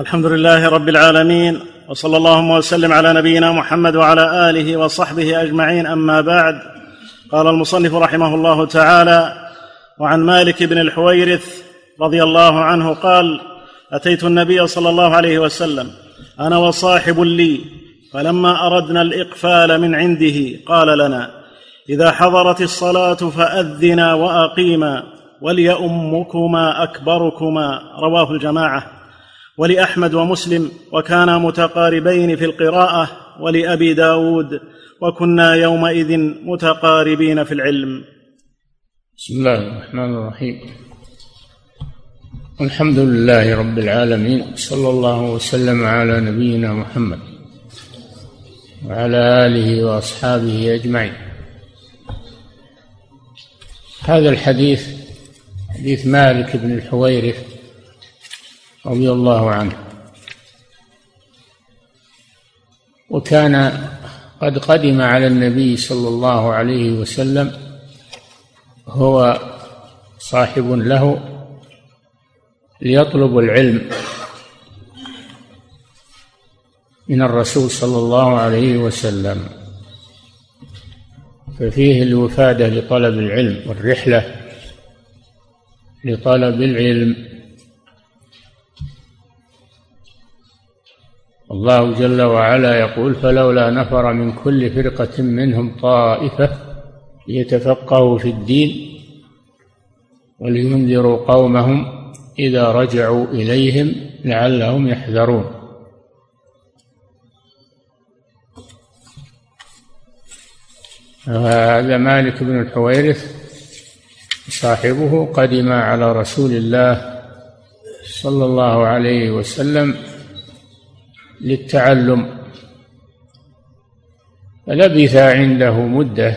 الحمد لله رب العالمين وصلى اللهم وسلم على نبينا محمد وعلى آله وصحبه أجمعين أما بعد. قال المصنف رحمه الله تعالى وعن مالك بن الحويرث رضي الله عنه قال أتيت النبي صلى الله عليه وسلم أنا وصاحب لي فلما أردنا الإقفال من عنده قال لنا إذا حضرت الصلاة فأذنا وأقيما وليؤمكما أكبركما. رواه الجماعة. ولأحمد ومسلم وكانا متقاربين في القراءة ولأبي داود وكنا يومئذ متقاربين في العلم. بسم الله الرحمن الرحيم. الحمد لله رب العالمين صلى الله وسلم على نبينا محمد وعلى آله وأصحابه أجمعين. هذا الحديث حديث مالك بن الحويرث رضي الله عنه. وكان قد قدم على النبي صلى الله عليه وسلم هو صاحب له ليطلب العلم من الرسول صلى الله عليه وسلم. ففيه الوفادة لطلب العلم والرحلة لطلب العلم الله جل وعلا يقول فلولا نفر من كل فرقة منهم طائفة ليتفقهوا في الدين ولينذروا قومهم إذا رجعوا إليهم لعلهم يحذرون. هذا مالك بن الحويرث صاحبه قدم على رسول الله صلى الله عليه وسلم للتعلم. فلبث عنده مدة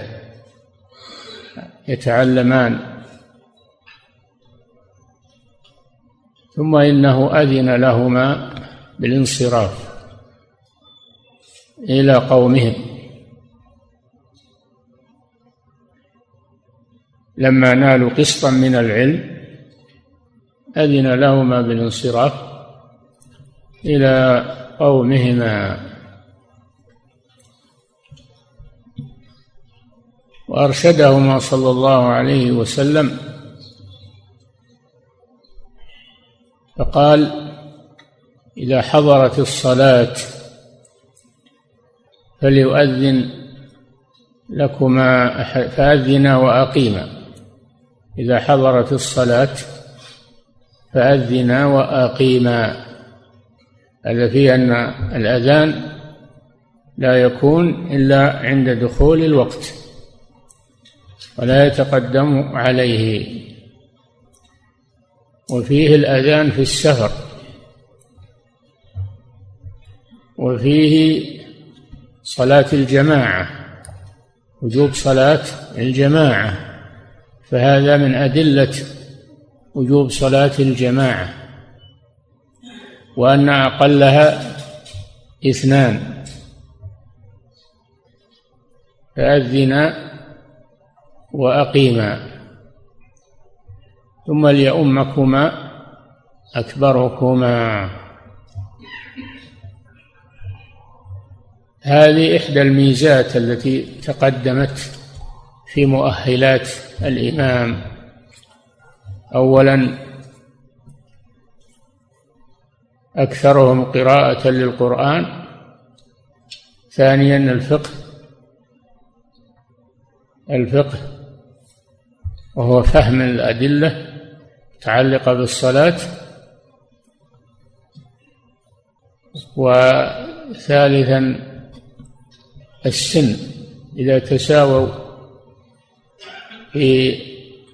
يتعلمان. ثم إنه أذن لهما بالانصراف إلى قومهم. لما نالوا قسطا من العلم أذن لهما بالانصراف إلى قومهما وأرشدهما صلى الله عليه وسلم. فقال إذا حضرت الصلاة فليؤذن لكما فاذنا واقيما إذا حضرت الصلاة فاذنا واقيما هذا فيه أن الأذان لا يكون إلا عند دخول الوقت ولا يتقدم عليه. وفيه الأذان في السفر. وفيه صلاة الجماعة وجوب صلاة الجماعة فهذا من أدلة وجوب صلاة الجماعة. وأن أقلها اثنان. فأذنا وأقيما ثم ليؤمكما أكبركما. هذه إحدى الميزات التي تقدمت في مؤهلات الإمام. أولا أكثرهم قراءة للقرآن. ثانيا الفقه. الفقه وهو فهم الأدلة متعلقة بالصلاة. وثالثا السن. إذا تساووا في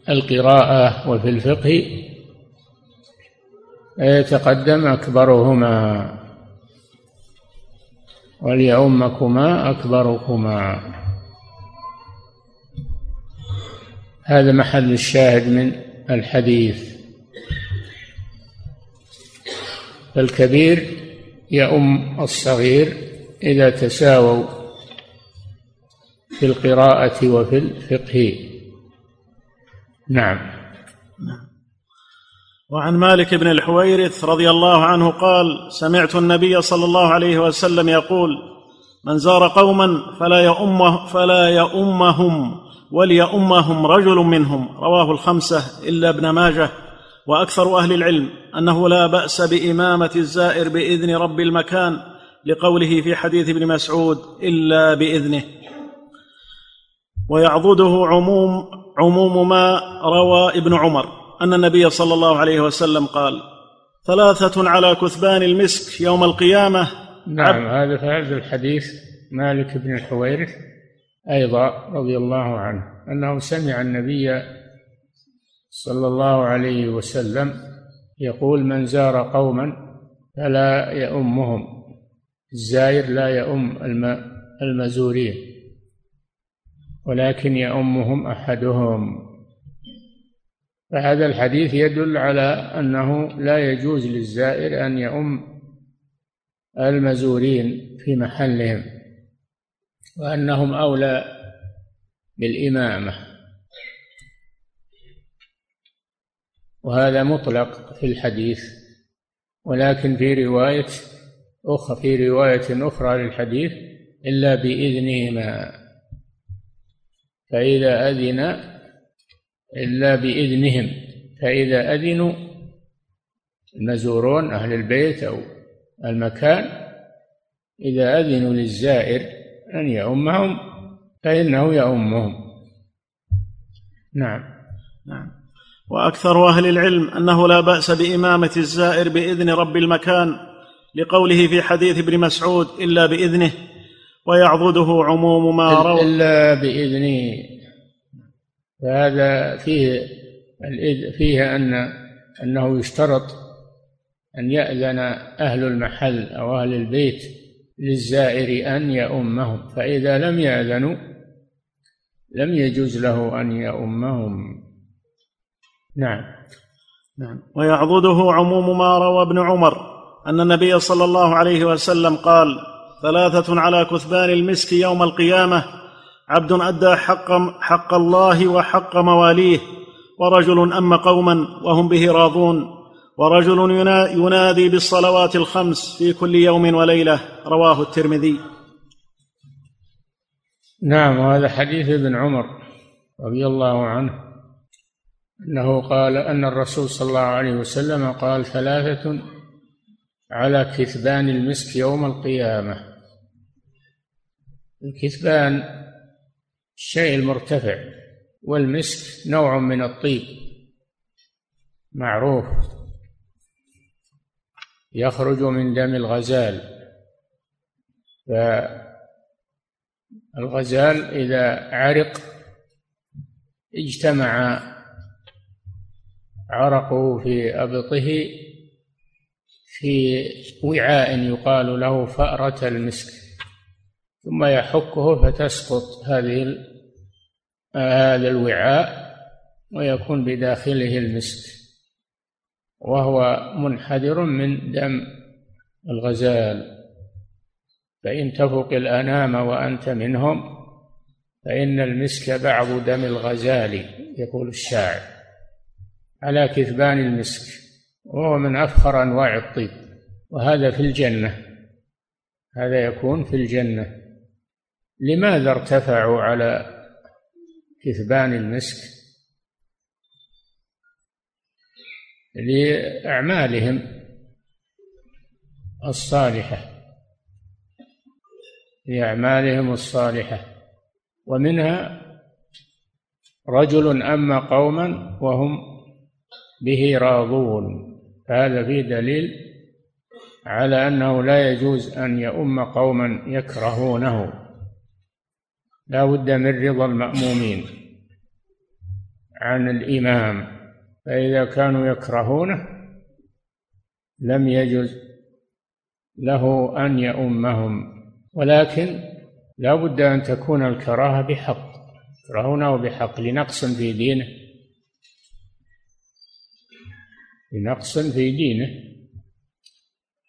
القراءة وفي الفقه يتقدم أكبرهما. وليؤمكما أكبركما هذا محل الشاهد من الحديث. فالكبير يؤم الصغير إذا تساووا في القراءة وفي الفقه. نعم. وعن مالك بن الحويرث رضي الله عنه قال سمعت النبي صلى الله عليه وسلم يقول من زار قوما فلا يؤمه فلا يؤمهم وليؤمهم رجل منهم. رواه الخمسة إلا ابن ماجه. وأكثر أهل العلم أنه لا بأس بإمامة الزائر بإذن رب المكان لقوله في حديث ابن مسعود إلا بإذنه. ويعضده عموم عموم ما روى ابن عمر. أن النبي صلى الله عليه وسلم قال ثلاثة على كثبان المسك يوم القيامة. نعم هذا هذا الحديث مالك بن الحويرث أيضا رضي الله عنه أنه سمع النبي صلى الله عليه وسلم يقول من زار قوما فلا يؤمهم الزائر لا يؤم المزورين ولكن يؤمهم أحدهم. فهذا الحديث يدل على أنه لا يجوز للزائر أن يؤم المزورين في محلهم وأنهم أولى بالإمامة. وهذا مطلق في الحديث ولكن في رواية أخرى في رواية أخرى للحديث إلا بإذنهما. فإذا أذن إلا بإذنهم فإذا أذنوا المزورون أهل البيت أو المكان إذا أذنوا للزائر أن يؤمهم فإنه يؤمهم. نعم. نعم. وأكثر أهل العلم أنه لا بأس بإمامة الزائر بإذن رب المكان لقوله في حديث ابن مسعود إلا بإذنه ويعضده عموم ما روى. الا بإذنه. فهذا فيه فيه ان أنه يشترط أن يأذن أهل المحل أو أهل البيت للزائر أن يؤمهم فإذا لم يأذنوا لم يجوز له أن يؤمهم. نعم. نعم. ويعضده عموم ما روى ابن عمر أن النبي صلى الله عليه وسلم قال ثلاثة على كثبان المسك يوم القيامة عبد أدى حق حق الله وحق مواليه ورجل اما قوما وهم به راضون ورجل ينادي بالصلوات الخمس في كل يوم وليلة رواه الترمذي. نعم وهذا حديث ابن عمر رضي الله عنه أنه قال أن الرسول صلى الله عليه وسلم قال ثلاثة على كثبان المسك يوم القيامة. الكثبان الشيء المرتفع والمسك نوع من الطيب. معروف. يخرج من دم الغزال. فالغزال إذا عرق اجتمع عرقه في أبطه في وعاء يقال له فأرة المسك ثم يحكه فتسقط هذه هذا الوعاء ويكون بداخله المسك وهو منحدر من دم الغزال. فإن تفق الأنام وأنت منهم فإن المسك بعض دم الغزال يقول الشاعر. على كثبان المسك وهو من أفخر أنواع الطيب وهذا في الجنة. هذا يكون في الجنة. لماذا ارتفعوا على كثبان المسك لأعمالهم الصالحة لأعمالهم الصالحة. ومنها رجل أما قوما وهم به راضون. فهذا فيه دليل على أنه لا يجوز أن يؤم قوما يكرهونه. لا بد من رضا المأمومين عن الإمام فإذا كانوا يكرهونه لم يجوز له أن يؤمهم. ولكن لا بد أن تكون الكراهة بحق يكرهونه بحق لنقص في دينه. لنقص في دينه.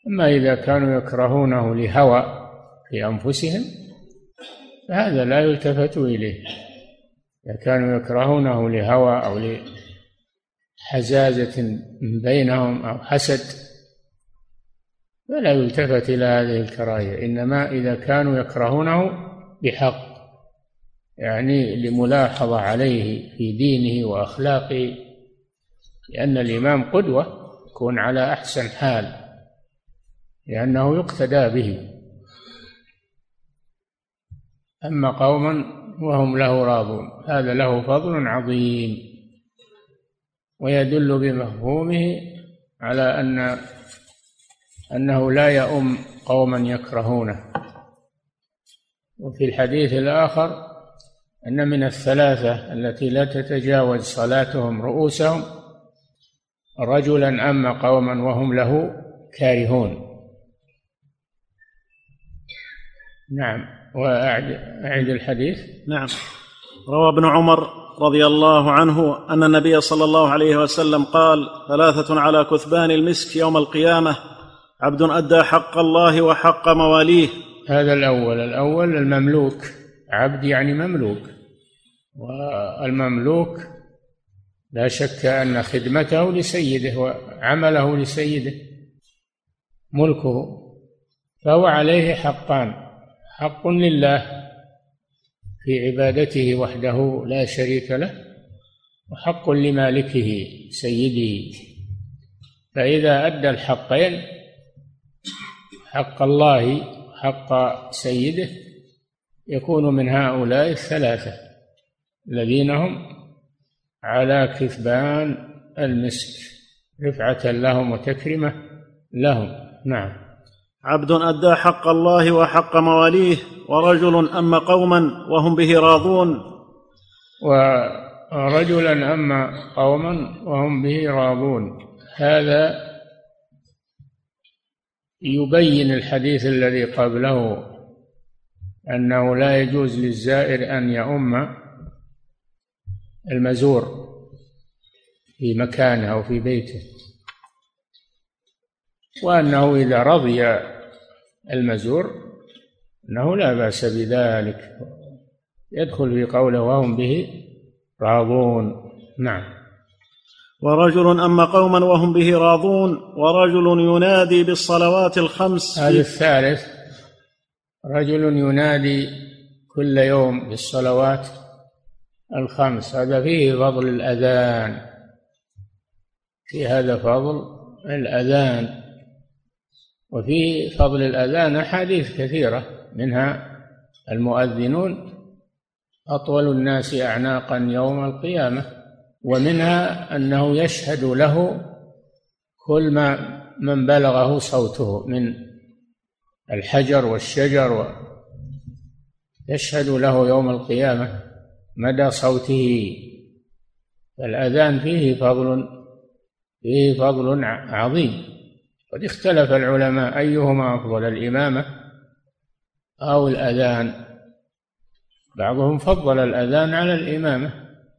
أما إذا كانوا يكرهونه لهوى في أنفسهم فهذا لا يلتفت إليه. إذا كانوا يكرهونه لهوى أو حزازة بينهم أو حسد فلا يلتفت إلى هذه الكراهية. إنما إذا كانوا يكرهونه بحق يعني لملاحظة عليه في دينه وأخلاقه لأن الإمام قدوة يكون على أحسن حال لأنه يقتدى به. أما قوما وهم له راضون هذا له فضل عظيم. ويدل بمفهومه على أن أنه لا يؤم قوما يكرهونه. وفي الحديث الآخر أن من الثلاثة التي لا تتجاوز صلاتهم رؤوسهم رجلا أما قوما وهم له كارهون. نعم. وأعد الحديث. نعم. روى ابن عمر رضي الله عنه أن النبي صلى الله عليه وسلم قال ثلاثة على كثبان المسك يوم القيامة عبد أدى حق الله وحق مواليه. هذا الأول. الأول المملوك. عبد يعني مملوك. والمملوك لا شك أن خدمته لسيده وعمله لسيده ملكه فهو عليه حقان. حق لله في عبادته وحده لا شريك له وحق لمالكه سيده. فإذا أدى الحقين حق الله حق سيده يكون من هؤلاء الثلاثة الذين هم على كثبان المسك رفعة لهم وتكرمة لهم. نعم. عبد أدى حق الله وحق مواليه ورجل أما قوما وهم به راضون. ورجلا أما قوما وهم به راضون. هذا يبين الحديث الذي قبله أنه لا يجوز للزائر أن يؤم المزور في مكانه أو في بيته. وأنه إذا رضي المزور أنه لا بأس بذلك. يدخل في قوله وهم به راضون. نعم. ورجل أما قوما وهم به راضون ورجل ينادي بالصلوات الخمس هذا الثالث رجل ينادي كل يوم بالصلوات الخمس. هذا فيه فضل الأذان. في هذا فضل الأذان. وفي فضل الأذان أحاديث كثيرة منها المؤذنون أطول الناس أعناقا يوم القيامة ومنها أنه يشهد له كل ما من بلغه صوته من الحجر والشجر و يشهد له يوم القيامة مدى صوته. الأذان فيه فضل فيه فضل عظيم. قد اختلف العلماء أيهما أفضل الإمامة أو الأذان؟ بعضهم فضل الأذان على الإمامة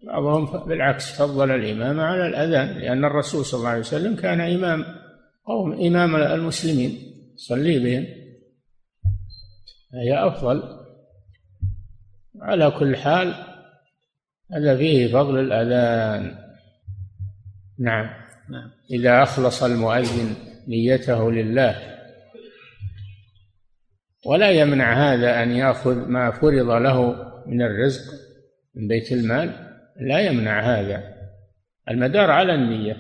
بعضهم بالعكس فضل الإمام على الأذان لأن الرسول صلى الله عليه وسلم كان إمام قوم إمام المسلمين. صلي بهم. هي أفضل. على كل حال هذا فيه فضل الأذان. نعم. نعم. إذا أخلص المؤذن نيته لله. ولا يمنع هذا أن يأخذ ما فرض له من الرزق من بيت المال. لا يمنع هذا. المدار على النية.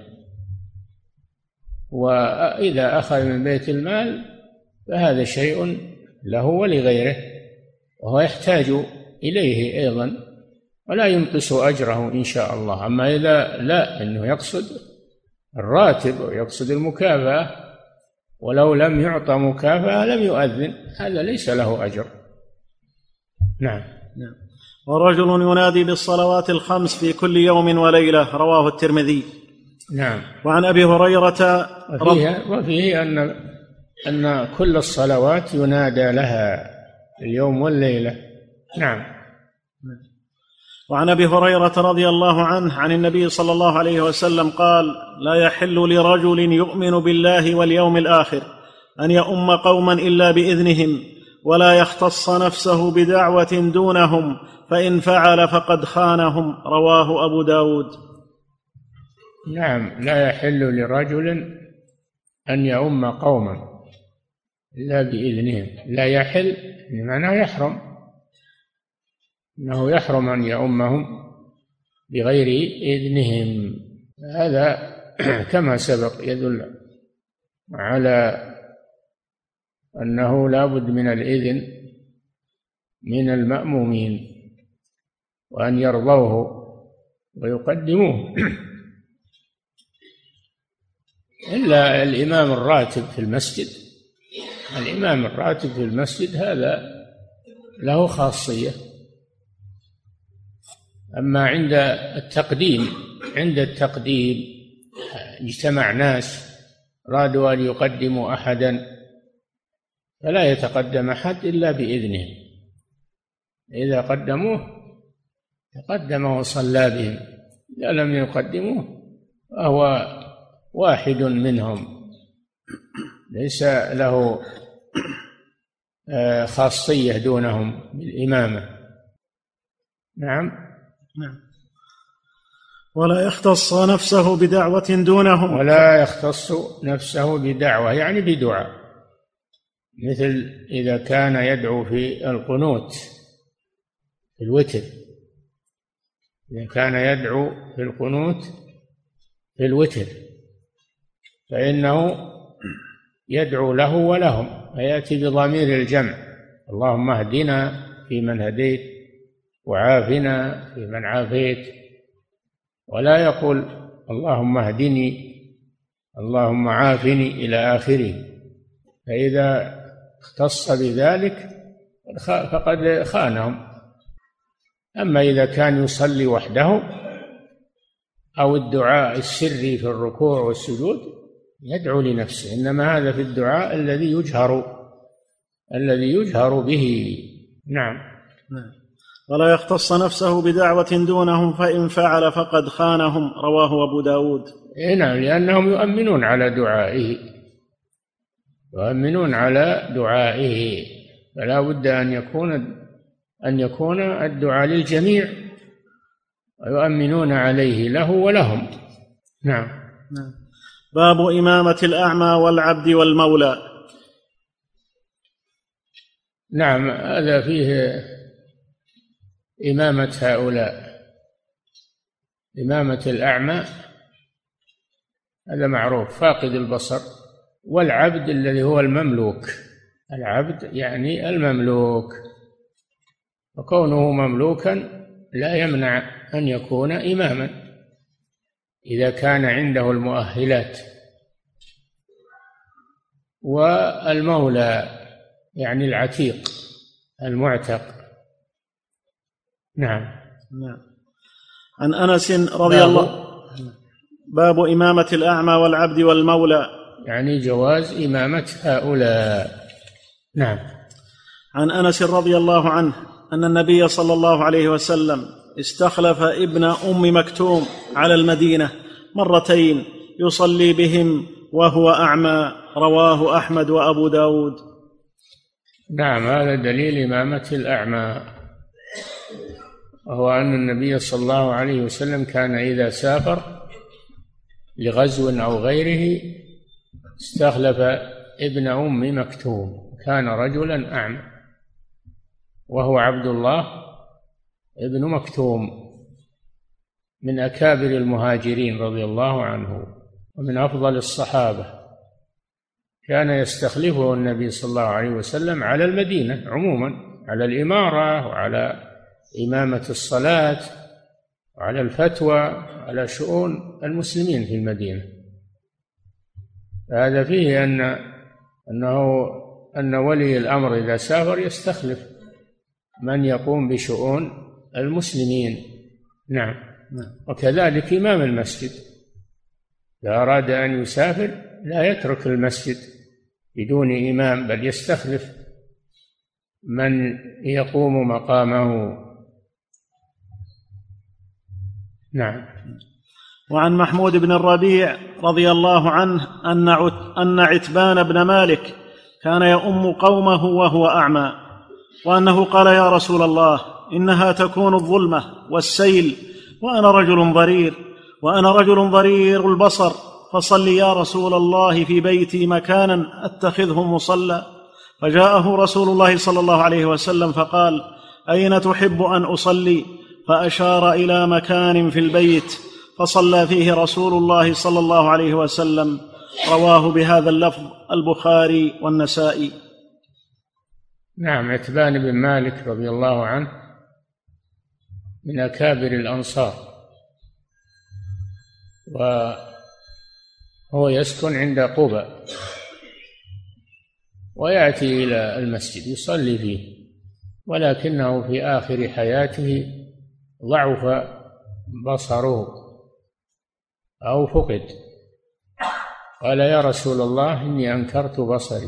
وإذا أخذ من بيت المال فهذا شيء له ولغيره وهو يحتاج إليه أيضا ولا ينقص أجره إن شاء الله. أما إذا لا إنه يقصد الراتب ويقصد المكافأة ولو لم يعطى مكافأة لم يؤذن هذا ليس له أجر. نعم. نعم. ورجل ينادي بالصلوات الخمس في كل يوم وليلة رواه الترمذي. نعم. وعن أبي هريرة وفيه, وفيه ان أن كل الصلوات ينادى لها اليوم والليلة. نعم. وعن أبي هريرة رضي الله عنه عن النبي صلى الله عليه وسلم قال لا يحل لرجل يؤمن بالله واليوم الآخر أن يؤم قوما إلا بإذنهم ولا يختص نفسه بدعوة دونهم فإن فعل فقد خانهم. رواه أبو داود. نعم لا يحل لرجل أن يؤم قوما إلا بإذنهم. لا يحل بمعنى يحرم. أنه يحرم أن يؤمهم بغير إذنهم. هذا كما سبق يدل على أنه لا بد من الإذن من المأمومين وأن يرضوه ويقدموه. إلا الإمام الراتب في المسجد الإمام الراتب في المسجد هذا له خاصية. أما عند التقديم عند التقديم اجتمع ناس رادوا أن يقدموا أحدا فلا يتقدم أحد إلا بإذنهم إذا قدموه تقدم وصلى بهم إذا لم يقدموه فهو واحد منهم. ليس له آه، خاصية دونهم بالإمامة. نعم. نعم. ولا يختص نفسه بدعوة دونهم. ولا يختص نفسه بدعوة يعني بدعاء. مثل إذا كان يدعو في القنوت في الوتر. إذا كان يدعو في القنوت في الوتر. فإنه يدعو له ولهم فيأتي بضمير الجمع. اللهم اهدنا فيمن هديت وعافنا فيمن عافيت. ولا يقول اللهم اهدني اللهم عافني إلى آخره. فإذا اختص بذلك فقد خانهم. أما إذا كان يصلي وحده أو الدعاء السري في الركوع والسجود يدعو لنفسه. إنما هذا في الدعاء الذي يجهر الذي يجهر به. نعم. نعم. ولا يختص نفسه بدعوة دونهم فإن فعل فقد خانهم رواه أبو داود. إيه نعم لأنهم يؤمنون على دعائه. يؤمنون على دعائه. فلا بد أن يكون أن يكون الدعاء للجميع. ويؤمنون عليه له ولهم. نعم. نعم. باب إمامة الأعمى والعبد والمولى. نعم هذا فيه إمامة هؤلاء. إمامة الأعمى هذا معروف فاقد البصر والعبد الذي هو المملوك. العبد يعني المملوك. وكونه مملوكا لا يمنع أن يكون إماما إذا كان عنده المؤهلات. والمولى يعني العتيق المعتق. نعم. نعم. عن أنس رضي باب. الله باب إمامة الأعمى والعبد والمولى. يعني جواز إمامة هؤلاء. نعم. عن أنس رضي الله عنه أن النبي صلى الله عليه وسلم استخلف ابن أم مكتوم على المدينة مرتين يصلي بهم وهو أعمى رواه أحمد وأبو داود. نعم هذا دليل إمامة الأعمى. وهو أن النبي صلى الله عليه وسلم كان إذا سافر لغزو أو غيره استخلف ابن أم مكتوم. كان رجلا أعمى. وهو عبد الله ابن مكتوم من أكابر المهاجرين رضي الله عنه ومن أفضل الصحابة. كان يستخلفه النبي صلى الله عليه وسلم على المدينة عموما على الإمارة وعلى إمامة الصلاة وعلى الفتوى على شؤون المسلمين في المدينة. هذا فيه أن أنه أن ولي الأمر إذا سافر يستخلف من يقوم بشؤون المسلمين. نعم. وكذلك إمام المسجد. إذا أراد أن يسافر لا يترك المسجد بدون إمام بل يستخلف من يقوم مقامه نعم. وعن محمود بن الربيع رضي الله عنه أن أن عتبان بن مالك كان يؤم قومه وهو أعمى وأنه قال يا رسول الله إنها تكون الظلمة والسيل وأنا رجل ضرير وأنا رجل ضرير البصر فصل يا رسول الله في بيتي مكانا أتخذه مصلى. فجاءه رسول الله صلى الله عليه وسلم فقال أين تحب أن أصلي؟ فأشار إلى مكان في البيت فصلى فيه رسول الله صلى الله عليه وسلم. رواه بهذا اللفظ البخاري والنسائي. نعم عتبان بن مالك رضي الله عنه من أكابر الأنصار. وهو يسكن عند قبى ويأتي إلى المسجد يصلي فيه. ولكنه في آخر حياته ضعف بصره أو فقد. قال يا رسول الله إني أنكرت بصري.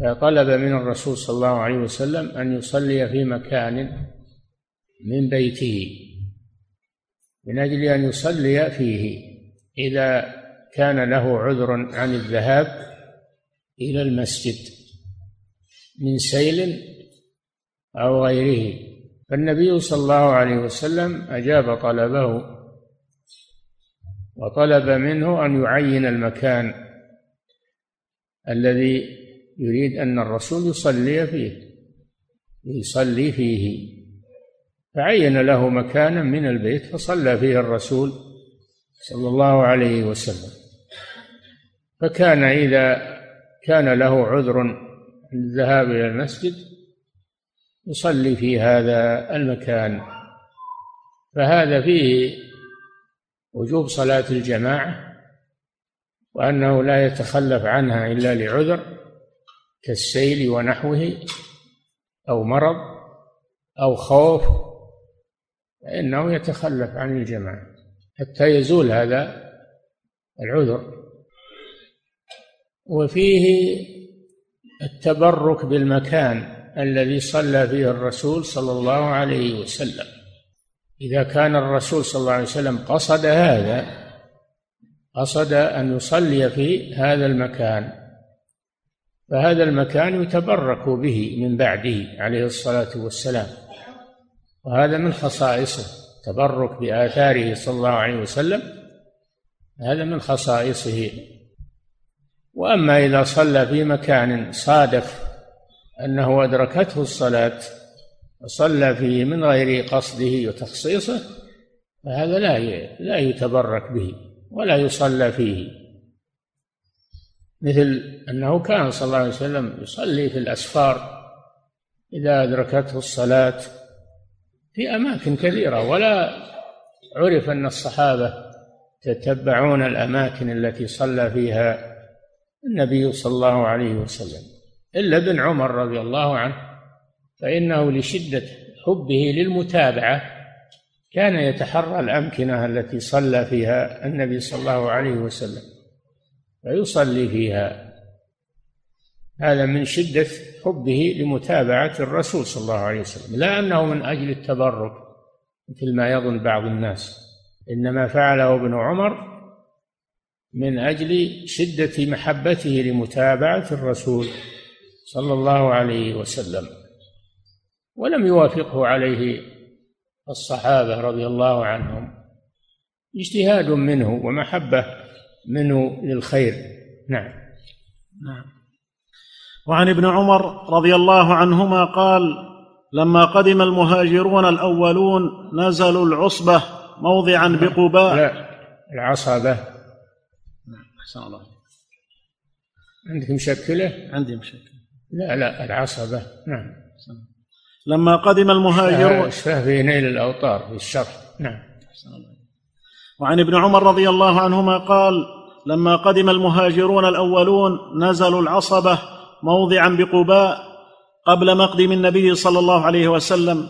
فطلب من الرسول صلى الله عليه وسلم أن يصلي في مكان من بيته من أجل أن يصلي فيه إذا كان له عذر عن الذهاب إلى المسجد من سيل أو غيره. فالنبي صلى الله عليه وسلم أجاب طلبه وطلب منه أن يعين المكان الذي يريد أن الرسول يصلي فيه يصلي فيه. فعين له مكانا من البيت فصلى فيه الرسول صلى الله عليه وسلم. فكان إذا كان له عذر الذهاب إلى المسجد يصلي في هذا المكان. فهذا فيه وجوب صلاة الجماعة وأنه لا يتخلف عنها إلا لعذر كالسيل ونحوه أو مرض أو خوف فإنه يتخلف عن الجماعة حتى يزول هذا العذر. وفيه التبرك بالمكان الذي صلى فيه الرسول صلى الله عليه وسلم. إذا كان الرسول صلى الله عليه وسلم قصد هذا قصد أن يصلي في هذا المكان. فهذا المكان يتبرك به من بعده عليه الصلاة والسلام. وهذا من خصائصه تبرك بآثاره صلى الله عليه وسلم. هذا من خصائصه. وأما إذا صلى في مكان صادف أنه أدركته الصلاة وصلى فيه من غير قصده وتخصيصه فهذا لا لا يتبرك به ولا يصلى فيه. مثل أنه كان صلى الله عليه وسلم يصلي في الأسفار إذا أدركته الصلاة في أماكن كثيرة ولا عرف أن الصحابة يتبعون الأماكن التي صلى فيها النبي صلى الله عليه وسلم. إلا ابن عمر رضي الله عنه فإنه لشدة حبه للمتابعة كان يتحرى الأمكنة التي صلى فيها النبي صلى الله عليه وسلم فيصلي فيها. هذا من شدة حبه لمتابعة الرسول صلى الله عليه وسلم لا أنه من أجل التبرك مثل ما يظن بعض الناس إنما فعله ابن عمر من أجل شدة محبته لمتابعة الرسول صلى الله عليه وسلم ولم يوافقه عليه الصحابة رضي الله عنهم. اجتهاد منه ومحبة منه للخير. نعم. نعم. وعن ابن عمر رضي الله عنهما قال لما قدم المهاجرون الأولون نزلوا العصبة موضعا بقباء. لا العصبة. نعم أحسن الله عندك مشكلة؟ عندي مشكلة. لا لا العصبة. نعم. لما قدم المهاجرون في نيل الأوطار في الشرح نعم. وعن ابن عمر رضي الله عنهما قال لما قدم المهاجرون الأولون نزلوا العصبة موضعا بقباء قبل مقدم النبي صلى الله عليه وسلم.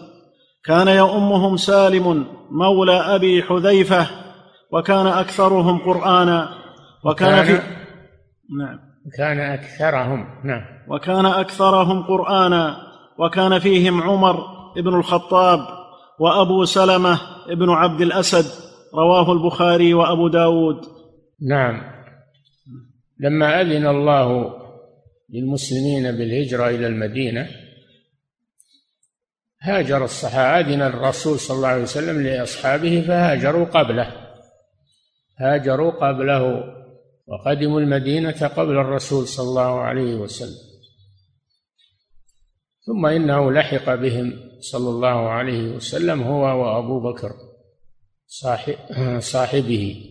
كان يؤمهم سالم مولى أبي حذيفة وكان أكثرهم قرانا وكان في نعم. كان أكثرهم نعم. وكان أكثرهم قرآنا وكان فيهم عمر بن الخطاب وأبو سلمة بن عبد الأسد رواه البخاري وأبو داود. نعم. لما أذن الله للمسلمين بالهجرة إلى المدينة هاجر الصحابة أذن الرسول صلى الله عليه وسلم لأصحابه فهاجروا قبله. هاجروا قبله وقدموا المدينة قبل الرسول صلى الله عليه وسلم. ثم إنه لحق بهم صلى الله عليه وسلم هو وأبو بكر صاحب صاحبه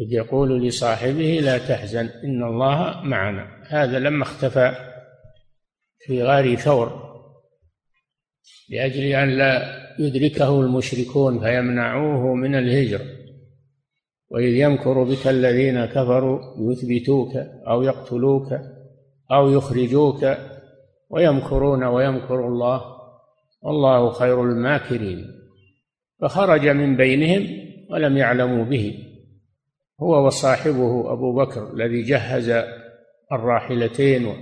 إذ يقول لصاحبه لا تحزن إن الله معنا. هذا لما اختفى في غار ثور لأجل أن لا يدركه المشركون فيمنعوه من الهجر وإذ يمكر بك الذين كفروا يثبتوك أو يقتلوك أو يخرجوك ويمكرون ويمكر الله والله خير الماكرين فخرج من بينهم ولم يعلموا به هو وصاحبه أبو بكر الذي جهز الراحلتين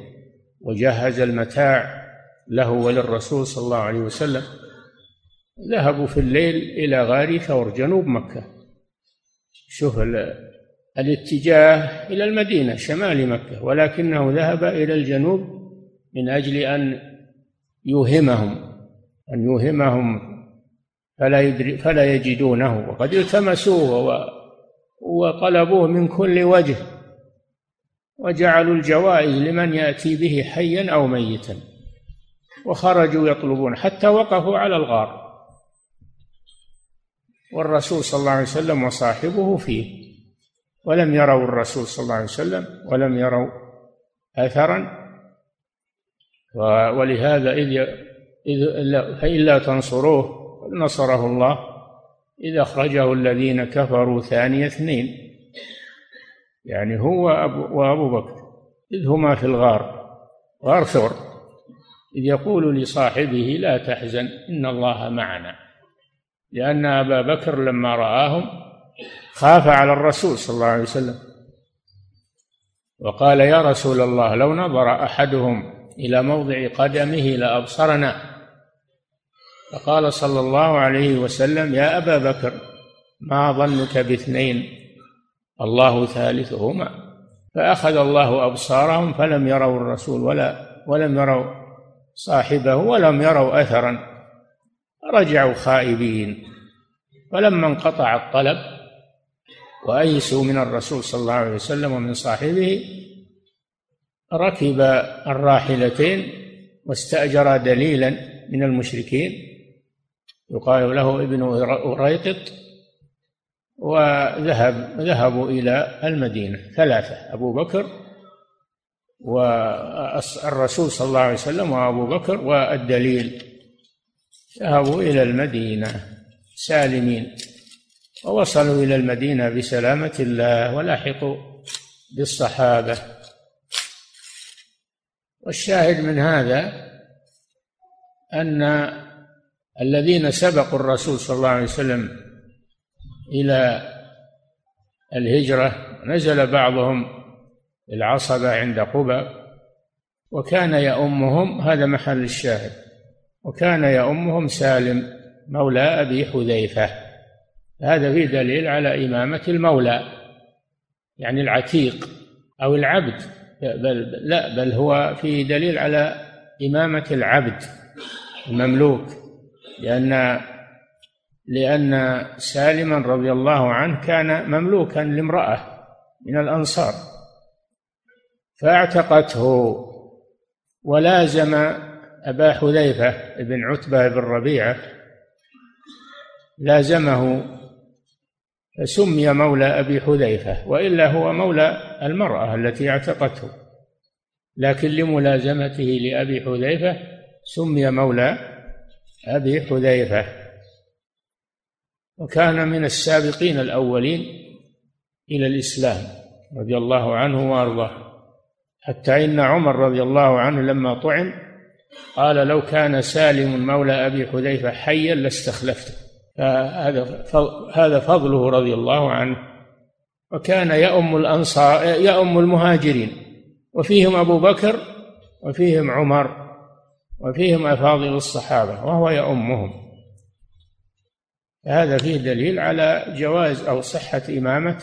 وجهز المتاع له وللرسول صلى الله عليه وسلم ذهبوا في الليل إلى غار ثور جنوب مكة شوف الاتجاه إلى المدينة شمال مكة ولكنه ذهب إلى الجنوب من أجل أن يوهمهم أن يوهمهم فلا يدري فلا يجدونه وقد التمسوه وطلبوه من كل وجه وجعلوا الجوائز لمن يأتي به حيا أو ميتا وخرجوا يطلبون حتى وقفوا على الغار. والرسول صلى الله عليه وسلم وصاحبه فيه. ولم يروا الرسول صلى الله عليه وسلم ولم يروا أثرا. ولهذا إذ إذ فإلا تنصروه نصره الله. إذ أخرجه الذين كفروا ثاني اثنين. يعني هو أبو وأبو بكر. إذ هما في الغار. غار ثور. إذ يقول لصاحبه لا تحزن إن الله معنا. لأن أبا بكر لما رآهم خاف على الرسول صلى الله عليه وسلم. وقال يا رسول الله لو نظر أحدهم إلى موضع قدمه لأبصرنا. فقال صلى الله عليه وسلم يا أبا بكر ما ظنك باثنين؟ الله ثالثهما. فأخذ الله أبصارهم فلم يروا الرسول ولا ولم يروا صاحبه ولم يروا أثرا. رجعوا خائبين. فلما انقطع الطلب وأيسوا من الرسول صلى الله عليه وسلم ومن صاحبه ركب الراحلتين واستأجر دليلا من المشركين. يقال له ابن أريقط وذهب ذهبوا إلى المدينة ثلاثة أبو بكر والرسول صلى الله عليه وسلم وأبو بكر والدليل. ذهبوا إلى المدينة سالمين ووصلوا إلى المدينة بسلامة الله ولاحقوا بالصحابة. والشاهد من هذا أن الذين سبقوا الرسول صلى الله عليه وسلم إلى الهجرة نزل بعضهم العصبة عند قبى وكان يؤمهم هذا محل الشاهد. وكان يؤمهم سالم مولى أبي حذيفة. هذا فيه دليل على إمامة المولى يعني العتيق أو العبد. بل لا بل هو فيه دليل على إمامة العبد المملوك. لأن لأن سالما رضي الله عنه كان مملوكا لامرأة من الأنصار فاعتقته ولازم أبا حذيفة بن عتبة بن ربيعة لازمه فسمي مولى أبي حذيفة وإلا هو مولى المرأة التي اعتقته. لكن لملازمته لأبي حذيفة سمي مولى أبي حذيفة. وكان من السابقين الأولين إلى الإسلام رضي الله عنه وأرضاه. حتى إن عمر رضي الله عنه لما طعن قال لو كان سالم مولى أبي حذيفة حيا لاستخلفته. فهذا هذا فضله رضي الله عنه. وكان يؤم الأنصار يؤم المهاجرين. وفيهم أبو بكر وفيهم عمر وفيهم أفاضل الصحابة وهو يؤمهم هذا فيه دليل على جواز أو صحة إمامة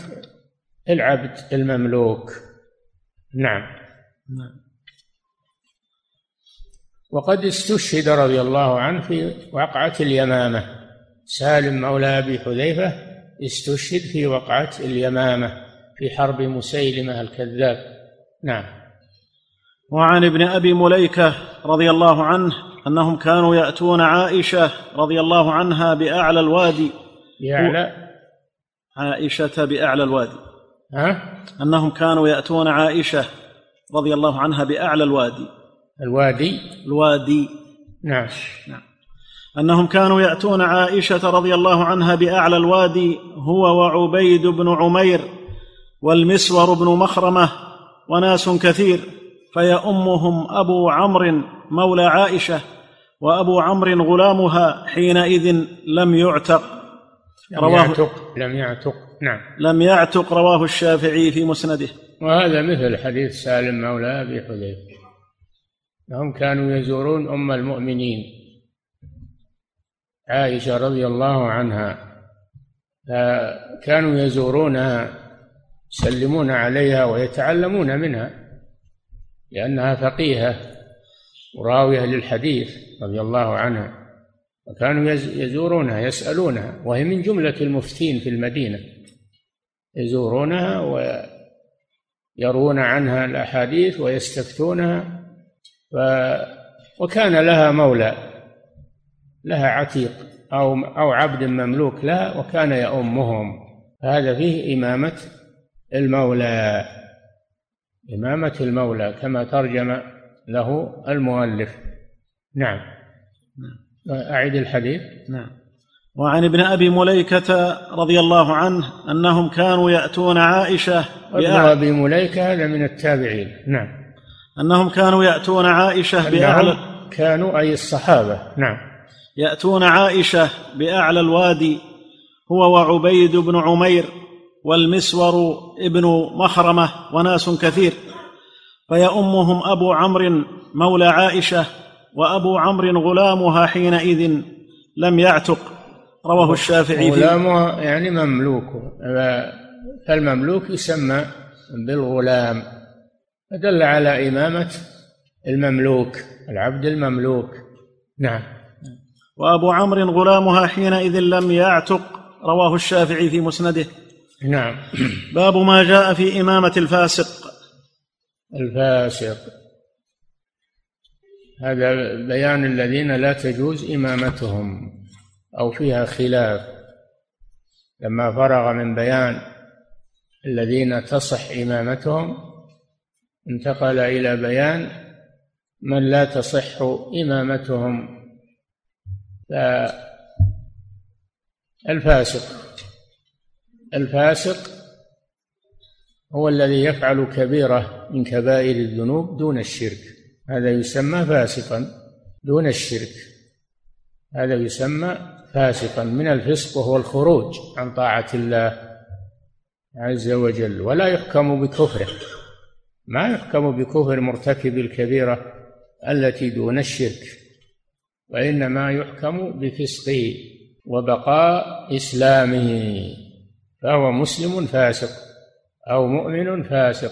العبد المملوك. نعم. نعم. وقد استشهد رضي الله عنه في وقعة اليمامة. سالم مولى أبي حذيفة استشهد في وقعة اليمامة في حرب مسيلمة الكذاب. نعم. وعن ابن أبي مليكة رضي الله عنه أنهم كانوا يأتون عائشة رضي الله عنها بأعلى الوادي. بأعلى؟ عائشة بأعلى الوادي. ها؟ أنهم كانوا يأتون عائشة رضي الله عنها بأعلى الوادي. الوادي. الوادي. نعم. نعم. أنهم كانوا يأتون عائشة رضي الله عنها بأعلى الوادي هو وعبيد بن عمير والمسور بن مخرمة وناس كثير فيؤمهم أبو عمرو مولى عائشة وأبو عمرو غلامها حينئذ لم يعتق. لم رواه يعتق لم يعتق. نعم. لم يعتق رواه الشافعي في مسنده. وهذا مثل حديث سالم مولى أبي حذيفة. هم كانوا يزورون أم المؤمنين. عائشة رضي الله عنها كانوا يزورونها يسلمون عليها ويتعلمون منها لأنها فقيهة وراوية للحديث رضي الله عنها. وكانوا يزورونها يسألونها وهي من جملة المفتين في المدينة. يزورونها ويرون عنها الأحاديث ويستفتونها ف وكان لها مولى لها عتيق أو أو عبد مملوك لها وكان يؤمهم هذا فيه إمامة المولى إمامة المولى كما ترجم له المؤلف. نعم. أعد الحديث. نعم. وعن ابن أبي مليكة رضي الله عنه أنهم كانوا يأتون عائشة ابن أبي مليكة هذا من التابعين. نعم. أنهم كانوا يأتون عائشة باعلى أنهم كانوا أي الصحابة. نعم. يأتون عائشة بأعلى الوادي هو وعبيد بن عمير والمسور ابن مخرمة وناس كثير. فيؤمهم أبو عمرو مولى عائشة وأبو عمرو غلامها حينئذ لم يعتق. رواه الشافعي غلامها يعني مملوكه. فالمملوك يسمى بالغلام. فدل على إمامة المملوك العبد المملوك. نعم. وأبو عمرو غلامها حينئذ لم يعتق رواه الشافعي في مسنده. نعم. باب ما جاء في إمامة الفاسق. الفاسق. هذا بيان الذين لا تجوز إمامتهم أو فيها خلاف. لما فرغ من بيان الذين تصح إمامتهم انتقل إلى بيان من لا تصح إمامتهم. الفاسق الفاسق هو الذي يفعل كبيرة من كبائر الذنوب دون الشرك. هذا يسمى فاسقا دون الشرك. هذا يسمى فاسقا. من الفسق وهو الخروج عن طاعة الله عز وجل ولا يحكم بكفره. ما يحكم بكفر مرتكب الكبيرة التي دون الشرك وإنما يحكم بفسقه وبقاء إسلامه فهو مسلم فاسق أو مؤمن فاسق.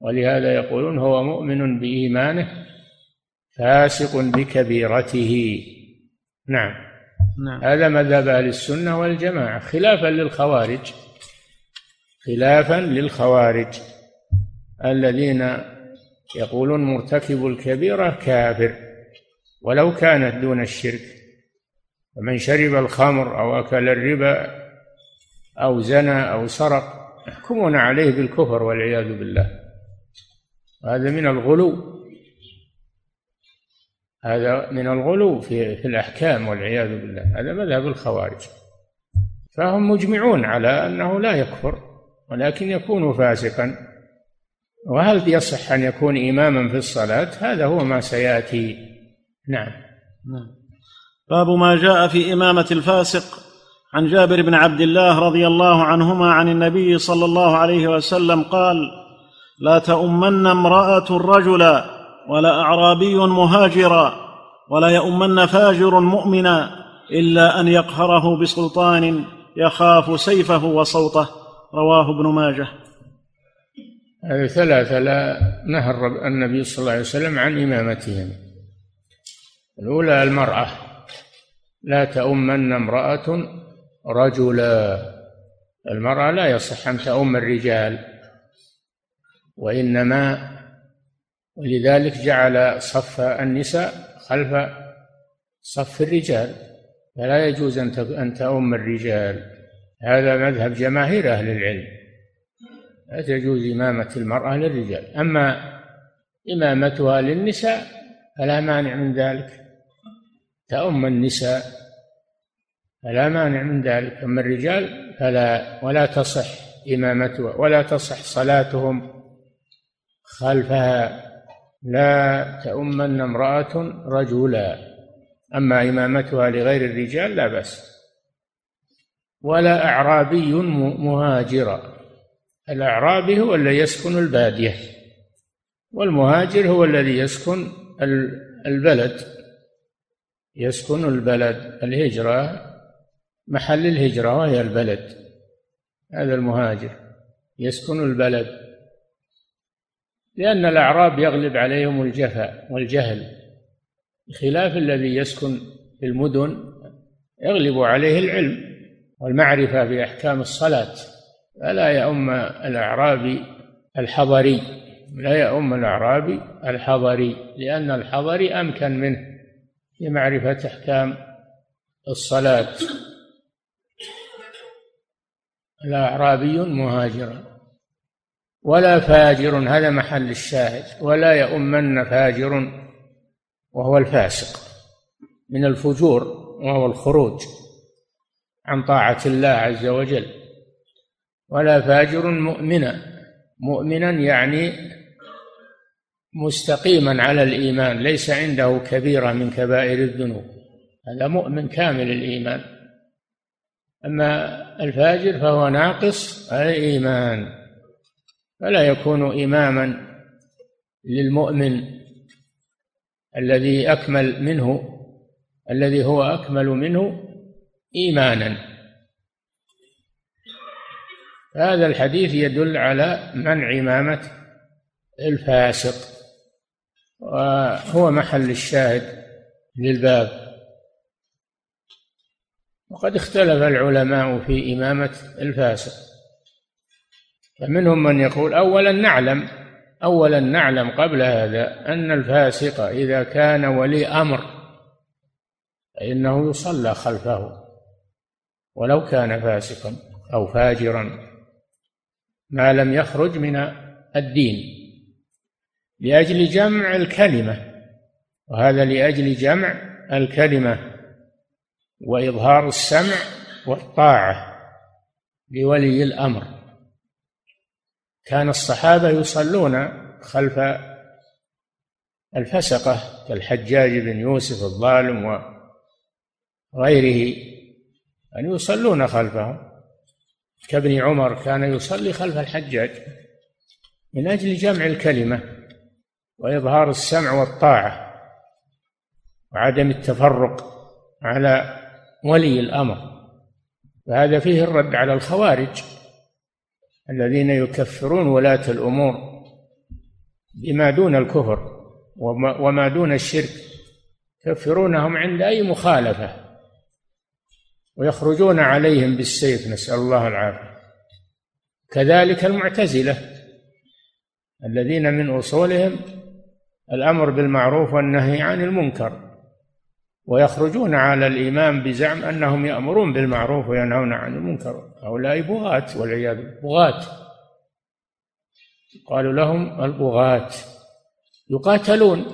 ولهذا يقولون هو مؤمن بإيمانه فاسق بكبيرته. نعم. نعم. هذا مذهب أهل السنة والجماعة خلافا للخوارج خلافا للخوارج. الذين يقولون مرتكب الكبيرة كافر ولو كانت دون الشرك. فمن شرب الخمر أو أكل الربا أو زنى أو سرق يحكمون عليه بالكفر والعياذ بالله. هذا من الغلو. هذا من الغلو في في الأحكام والعياذ بالله. هذا مذهب الخوارج. فهم مجمعون على أنه لا يكفر ولكن يكون فاسقا. وهل يصح أن يكون إماما في الصلاة؟ هذا هو ما سيأتي. نعم. نعم. باب ما جاء في إمامة الفاسق عن جابر بن عبد الله رضي الله عنهما عن النبي صلى الله عليه وسلم قال لا تؤمن امرأة رجلا ولا أعرابي مهاجرا ولا يؤمن فاجر مؤمنا إلا أن يقهره بسلطان يخاف سيفه وصوته. رواه ابن ماجه. هذه ثلاثة لا نهى النبي صلى الله عليه وسلم عن إمامتهم. الأولى المرأة. لا تؤمن امرأة رجلا. المرأة لا يصح أن تؤم الرجال وإنما ولذلك جعل صف النساء خلف صف الرجال. فلا يجوز أن تؤم الرجال. هذا مذهب جماهير أهل العلم. لا تجوز إمامة المرأة للرجال. أما إمامتها للنساء فلا مانع من ذلك. تؤم النساء فلا مانع من ذلك. أما الرجال فلا ولا تصح إمامتها ولا تصح صلاتهم خلفها. لا تؤمن امرأة رجلا. أما إمامتها لغير الرجال لا بأس. ولا أعرابي مهاجرا الأعرابي هو الذي يسكن البادية والمهاجر هو الذي يسكن البلد يسكن البلد الهجرة محل الهجرة وهي البلد هذا المهاجر يسكن البلد. لأن الأعراب يغلب عليهم الجفا والجهل بخلاف الذي يسكن في المدن يغلب عليه العلم والمعرفة بأحكام الصلاة. فلا يؤم الأعرابي الحضري لا يؤم الأعرابي الحضري لأن الحضري أمكن منه في معرفة أحكام الصلاة. الأعرابي مهاجرا ولا فاجر هذا محل الشاهد ولا يؤمن فاجر وهو الفاسق من الفجور وهو الخروج عن طاعة الله عز وجل. ولا فاجر مؤمنا. مؤمنا يعني مستقيما على الإيمان ليس عنده كبيرة من كبائر الذنوب. هذا مؤمن كامل الإيمان. أما الفاجر فهو ناقص الإيمان فلا يكون إماما للمؤمن الذي أكمل منه الذي هو أكمل منه إيمانا. هذا الحديث يدل على منع إمامة الفاسق وهو محل الشاهد للباب. وقد اختلف العلماء في إمامة الفاسق فمنهم من يقول أولا نعلم أولا نعلم قبل هذا أن الفاسق إذا كان ولي أمر فإنه يصلى خلفه ولو كان فاسقا أو فاجرا. ما لم يخرج من الدين لأجل جمع الكلمة وهذا لأجل جمع الكلمة وإظهار السمع والطاعة لولي الأمر. كان الصحابة يصلون خلف الفسقة كالحجاج بن يوسف الظالم وغيره أن يصلون خلفهم. كابن عمر كان يصلي خلف الحجاج من أجل جمع الكلمة وإظهار السمع والطاعة وعدم التفرق على ولي الأمر. وهذا فيه الرد على الخوارج الذين يكفرون ولاة الأمور بما دون الكفر وما دون الشرك. يكفرونهم عند أي مخالفة. ويخرجون عليهم بالسيف نسأل الله العافية. كذلك المعتزلة الذين من أصولهم الأمر بالمعروف والنهي عن المنكر ويخرجون على الإمام بزعم أنهم يأمرون بالمعروف وينهون عن المنكر. هؤلاء بغاة والعياذ بالله بغاة. قالوا لهم البغاة. يقاتلون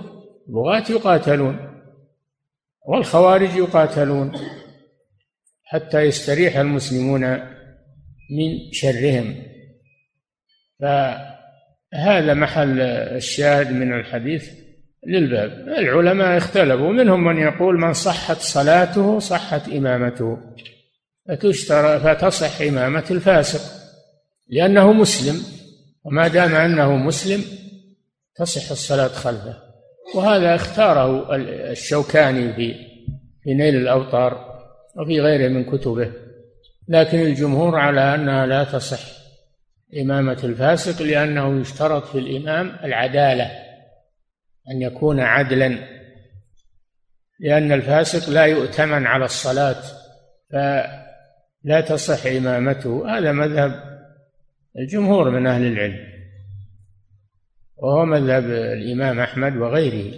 بغاة يقاتلون والخوارج يقاتلون. حتى يستريح المسلمون من شرهم. فهذا محل الشاهد من الحديث للباب. العلماء اختلفوا. منهم من يقول من صحت صلاته صحت إمامته فتشترى فتصح إمامة الفاسق لأنه مسلم وما دام أنه مسلم تصح الصلاة خلفه. وهذا اختاره الشوكاني في في نيل الأوطار وفي غيره من كتبه. لكن الجمهور على أنها لا تصح. إمامة الفاسق لأنه يشترط في الإمام العدالة أن يكون عدلا. لأن الفاسق لا يؤتمن على الصلاة لا تصح إمامته. هذا مذهب الجمهور من أهل العلم وهو مذهب الإمام أحمد وغيره.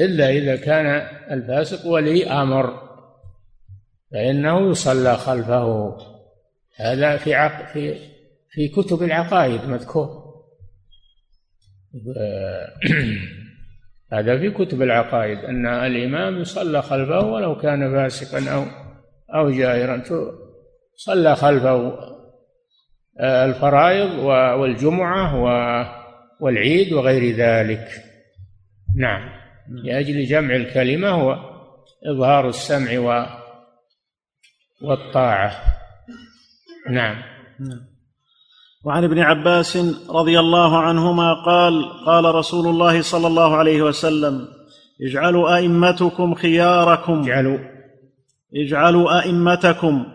إلا إذا كان الفاسق ولي أمر. فإنه يصلى خلفه. هذا في عق في في كتب العقائد مذكور. هذا في كتب العقائد أن الإمام يصلى خلفه ولو كان فاسقا أو أو جائرا. صلى خلفه. الفرائض والجمعة والعيد وغير ذلك. نعم. لأجل جمع الكلمة وإظهار السمع والطاعة. نعم. وعن ابن عباس رضي الله عنهما قال قال رسول الله صلى الله عليه وسلم اجعلوا أئمتكم خياركم. اجعلوا. اجعلوا أئمتكم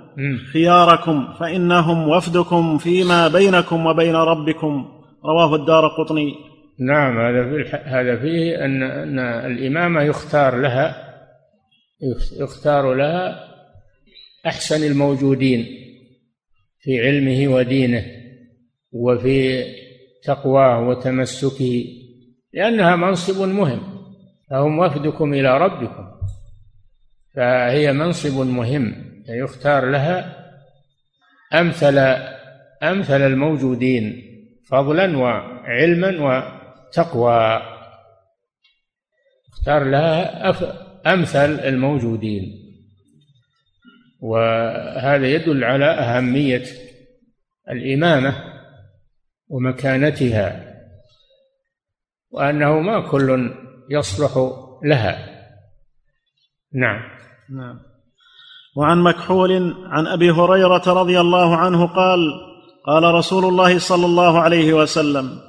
خياركم فإنهم وفدكم فيما بينكم وبين ربكم. رواه الدار قطني. نعم هذا في هذا فيه أن أن الإمامة يختار لها يختار لها أحسن الموجودين في علمه ودينه وفي تقواه وتمسكه لأنها منصب مهم. فهم وفدكم إلى ربكم. فهي منصب مهم يختار لها أمثل أمثل الموجودين فضلا وعلما وتقوى. اختار لها أمثل الموجودين. وهذا يدل على أهمية الإمامة ومكانتها وأنه ما كل يصلح لها. نعم. نعم. وعن مكحول عن أبي هريرة رضي الله عنه قال قال رسول الله صلى الله عليه وسلم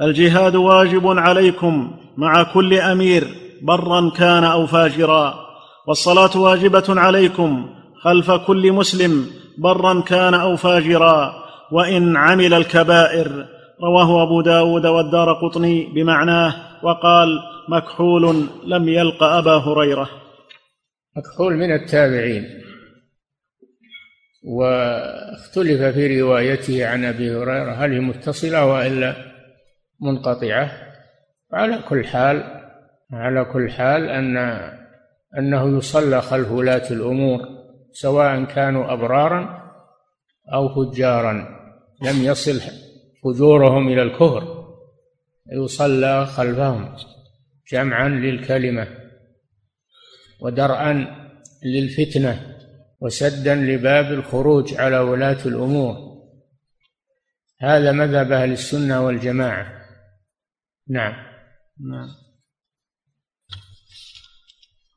الجهاد واجب عليكم مع كل أمير برا كان أو فاجرا والصلاة واجبة عليكم خلف كل مسلم برا كان أو فاجرا وإن عمل الكبائر. رواه أبو داود والدار قطني بمعناه وقال مكحول لم يلق أبا هريرة. مكحول من التابعين. واختلف في روايته عن أبي هريرة هل هي متصلة وإلا منقطعة. على كل حال على كل حال ان أنه يصلى خلف ولاة الأمور. سواء كانوا أبرارا أو فجارا لم يصل فجورهم إلى الكفر يصلى خلفهم جمعا للكلمة ودرءا للفتنة وسدا لباب الخروج على ولاة الأمور. هذا مذهب أهل السنة والجماعة. نعم. نعم.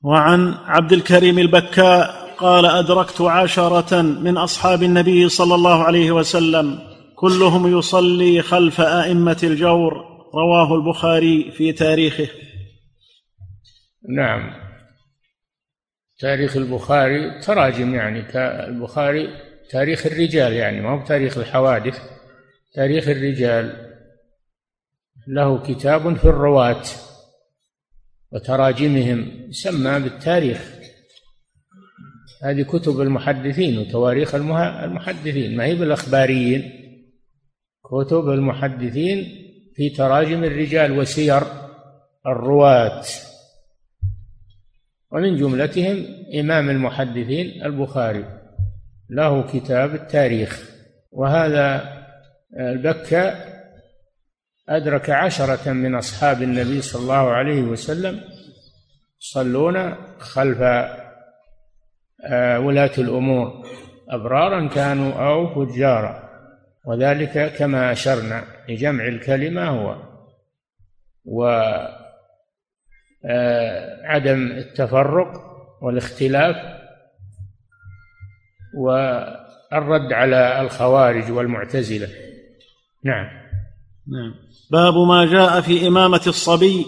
وعن عبد الكريم البكاء قال أدركت عشرة من أصحاب النبي صلى الله عليه وسلم كلهم يصلي خلف أئمة الجور رواه البخاري في تاريخه. نعم. تاريخ البخاري تراجم يعني البخاري تاريخ الرجال يعني ما هو تاريخ الحوادث. تاريخ الرجال له كتاب في الرواة وتراجمهم يسمى بالتاريخ. هذه كتب المحدثين وتواريخ المحدثين ما هي بالأخباريين. كتب المحدثين في تراجم الرجال وسير الرواة. ومن جملتهم إمام المحدثين البخاري. له كتاب التاريخ. وهذا البكة أدرك عشرة من أصحاب النبي صلى الله عليه وسلم يصلون خلف ولاة الأمور. أبرارا كانوا أو فجارا. وذلك كما أشرنا لجمع الكلمة هو. و آه، عدم التفرق والاختلاف. والرد على الخوارج والمعتزلة. نعم. نعم. باب ما جاء في إمامة الصبي.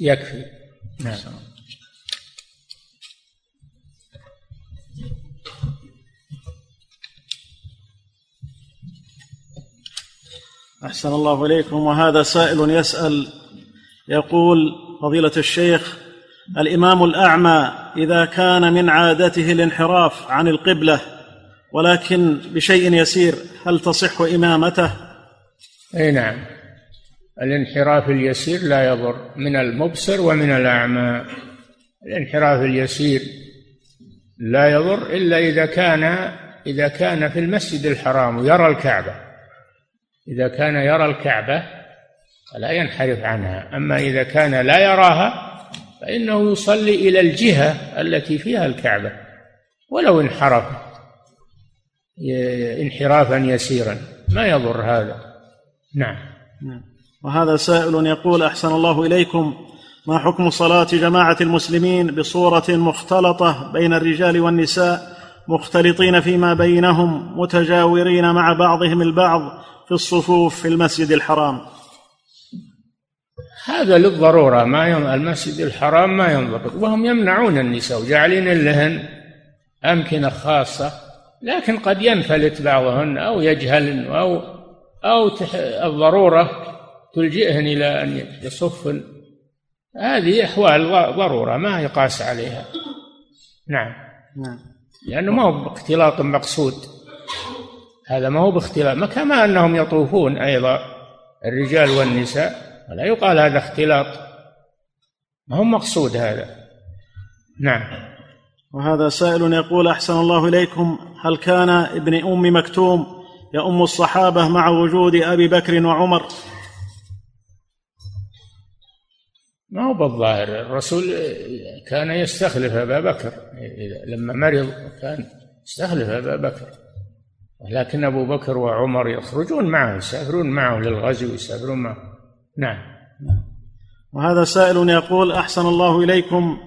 يكفي. نعم. أحسن الله إليكم. وهذا سائل يسأل يقول فضيلة الشيخ الإمام الأعمى إذا كان من عادته الانحراف عن القبلة ولكن بشيء يسير هل تصح إمامته؟ أي نعم. الانحراف اليسير لا يضر من المبصر ومن الأعمى. الانحراف اليسير لا يضر إلا إذا كان إذا كان في المسجد الحرام ويرى الكعبة. إذا كان يرى الكعبة فلا ينحرف عنها. أما إذا كان لا يراها فإنه يصلي إلى الجهة التي فيها الكعبة. ولو انحرف انحرافا يسيرا. ما يضر هذا. نعم. نعم. وهذا سائل يقول أحسن الله إليكم. ما حكم صلاة جماعة المسلمين بصورة مختلطة بين الرجال والنساء مختلطين فيما بينهم متجاورين مع بعضهم البعض في الصفوف في المسجد الحرام. هذا للضرورة ما المسجد الحرام ما ينضبط. وهم يمنعون النساء وجاعلين لهن أمكنة خاصة لكن قد ينفلت بعضهن أو يجهلن أو أو الضرورة تلجئهن إلى أن يصفن هذه أحوال ضرورة ما يقاس عليها. نعم. نعم. لأنه ما هو باختلاط مقصود. هذا ما هو باختلاط ما كما أنهم يطوفون أيضا الرجال والنساء ولا يقال هذا اختلاط. ما هو مقصود هذا؟ نعم. وهذا سائل يقول أحسن الله إليكم. هل كان ابن أم مكتوم يؤم الصحابة مع وجود أبي بكر وعمر؟ ما هو بالظاهر. الرسول كان يستخلف أبا بكر. لما مرض كان يستخلف أبا بكر. ولكن أبو بكر وعمر يخرجون معه يسافرون معه للغزو يسافرون معه. نعم. وهذا سائل يقول أحسن الله إليكم.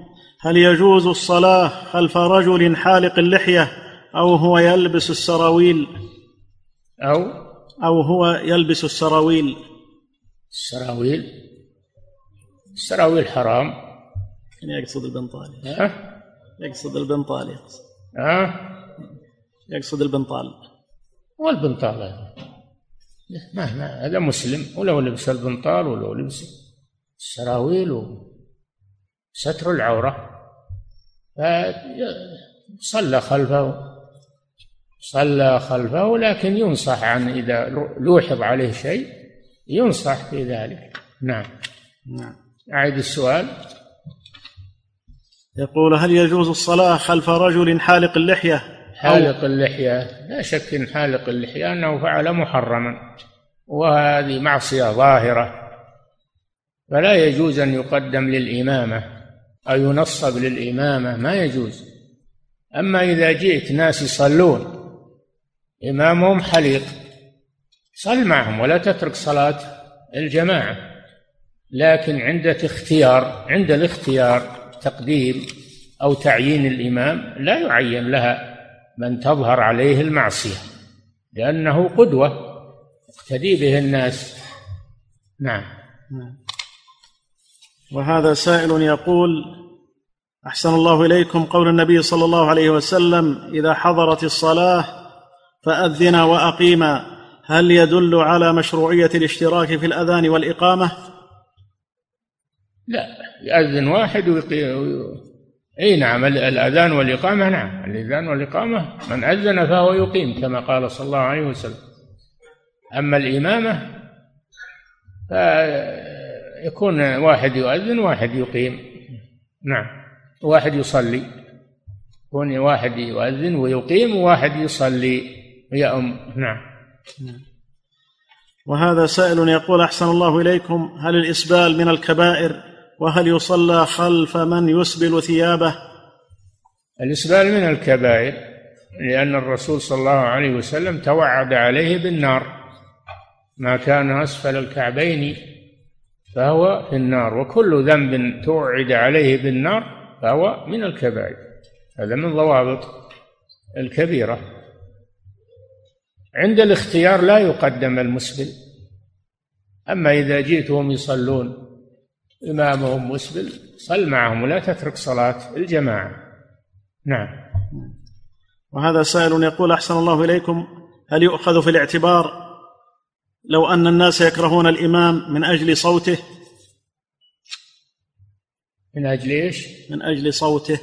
هل يجوز الصلاة خلف رجل حالق اللحية أو هو يلبس السراويل؟ أو؟ أو هو يلبس السراويل؟ السراويل؟ السراويل حرام. يعني يقصد البنطال ها؟ يقصد البنطال يقصد ها؟ يقصد البنطال. والبنطال ما ما هذا مسلم. ولو لبس البنطال ولو لبس السراويل وستر العورة. صلى خلفه صلى خلفه لكن ينصح عن إذا لوحظ عليه شيء ينصح في ذلك. نعم. نعم. أعيد السؤال. يقول هل يجوز الصلاة خلف رجل حالق اللحية؟ حالق اللحية. لا شك إن حالق اللحية أنه فعل محرما وهذه معصية ظاهرة. فلا يجوز أن يقدم للإمامة أو ينصب للإمامة ما يجوز. أما إذا جئت ناس يصلون إمامهم حليق صل معهم ولا تترك صلاة الجماعة. لكن عندك اختيار عند الاختيار تقديم أو تعيين الإمام لا يعين لها. من تظهر عليه المعصية لأنه قدوة. يقتدي به الناس. نعم. نعم. وهذا سائل يقول أحسن الله إليكم قول النبي صلى الله عليه وسلم إذا حضرت الصلاة فاذنا واقيما هل يدل على مشروعية الاشتراك في الأذان والإقامة؟ لا يأذن واحد ويقيم. إي نعم الأذان والإقامة نعم. الأذان والإقامة من أذن فهو يقيم كما قال صلى الله عليه وسلم. أما الإمامة فيكون واحد يؤذن واحد يقيم. نعم واحد يصلي. يكون واحد يؤذن ويقيم وواحد يصلي ويأم. نعم. وهذا سائل يقول أحسن الله إليكم هل الإسبال من الكبائر وهل يصلى خلف من يسبل ثيابه؟ الإسبال من الكبائر لأن الرسول صلى الله عليه وسلم توعد عليه بالنار. ما كان أسفل الكعبين فهو في النار وكل ذنب توعد عليه بالنار فهو من الكبائر. هذا من ضوابط الكبيرة. عند الاختيار لا يقدم المسبل أما إذا جئتهم يصلون إمامهم مسبل صل معهم ولا تترك صلاة الجماعة. نعم. وهذا سائل يقول أحسن الله إليكم هل يؤخذ في الاعتبار لو أن الناس يكرهون الإمام من أجل صوته؟ من أجل إيش؟ من أجل صوته.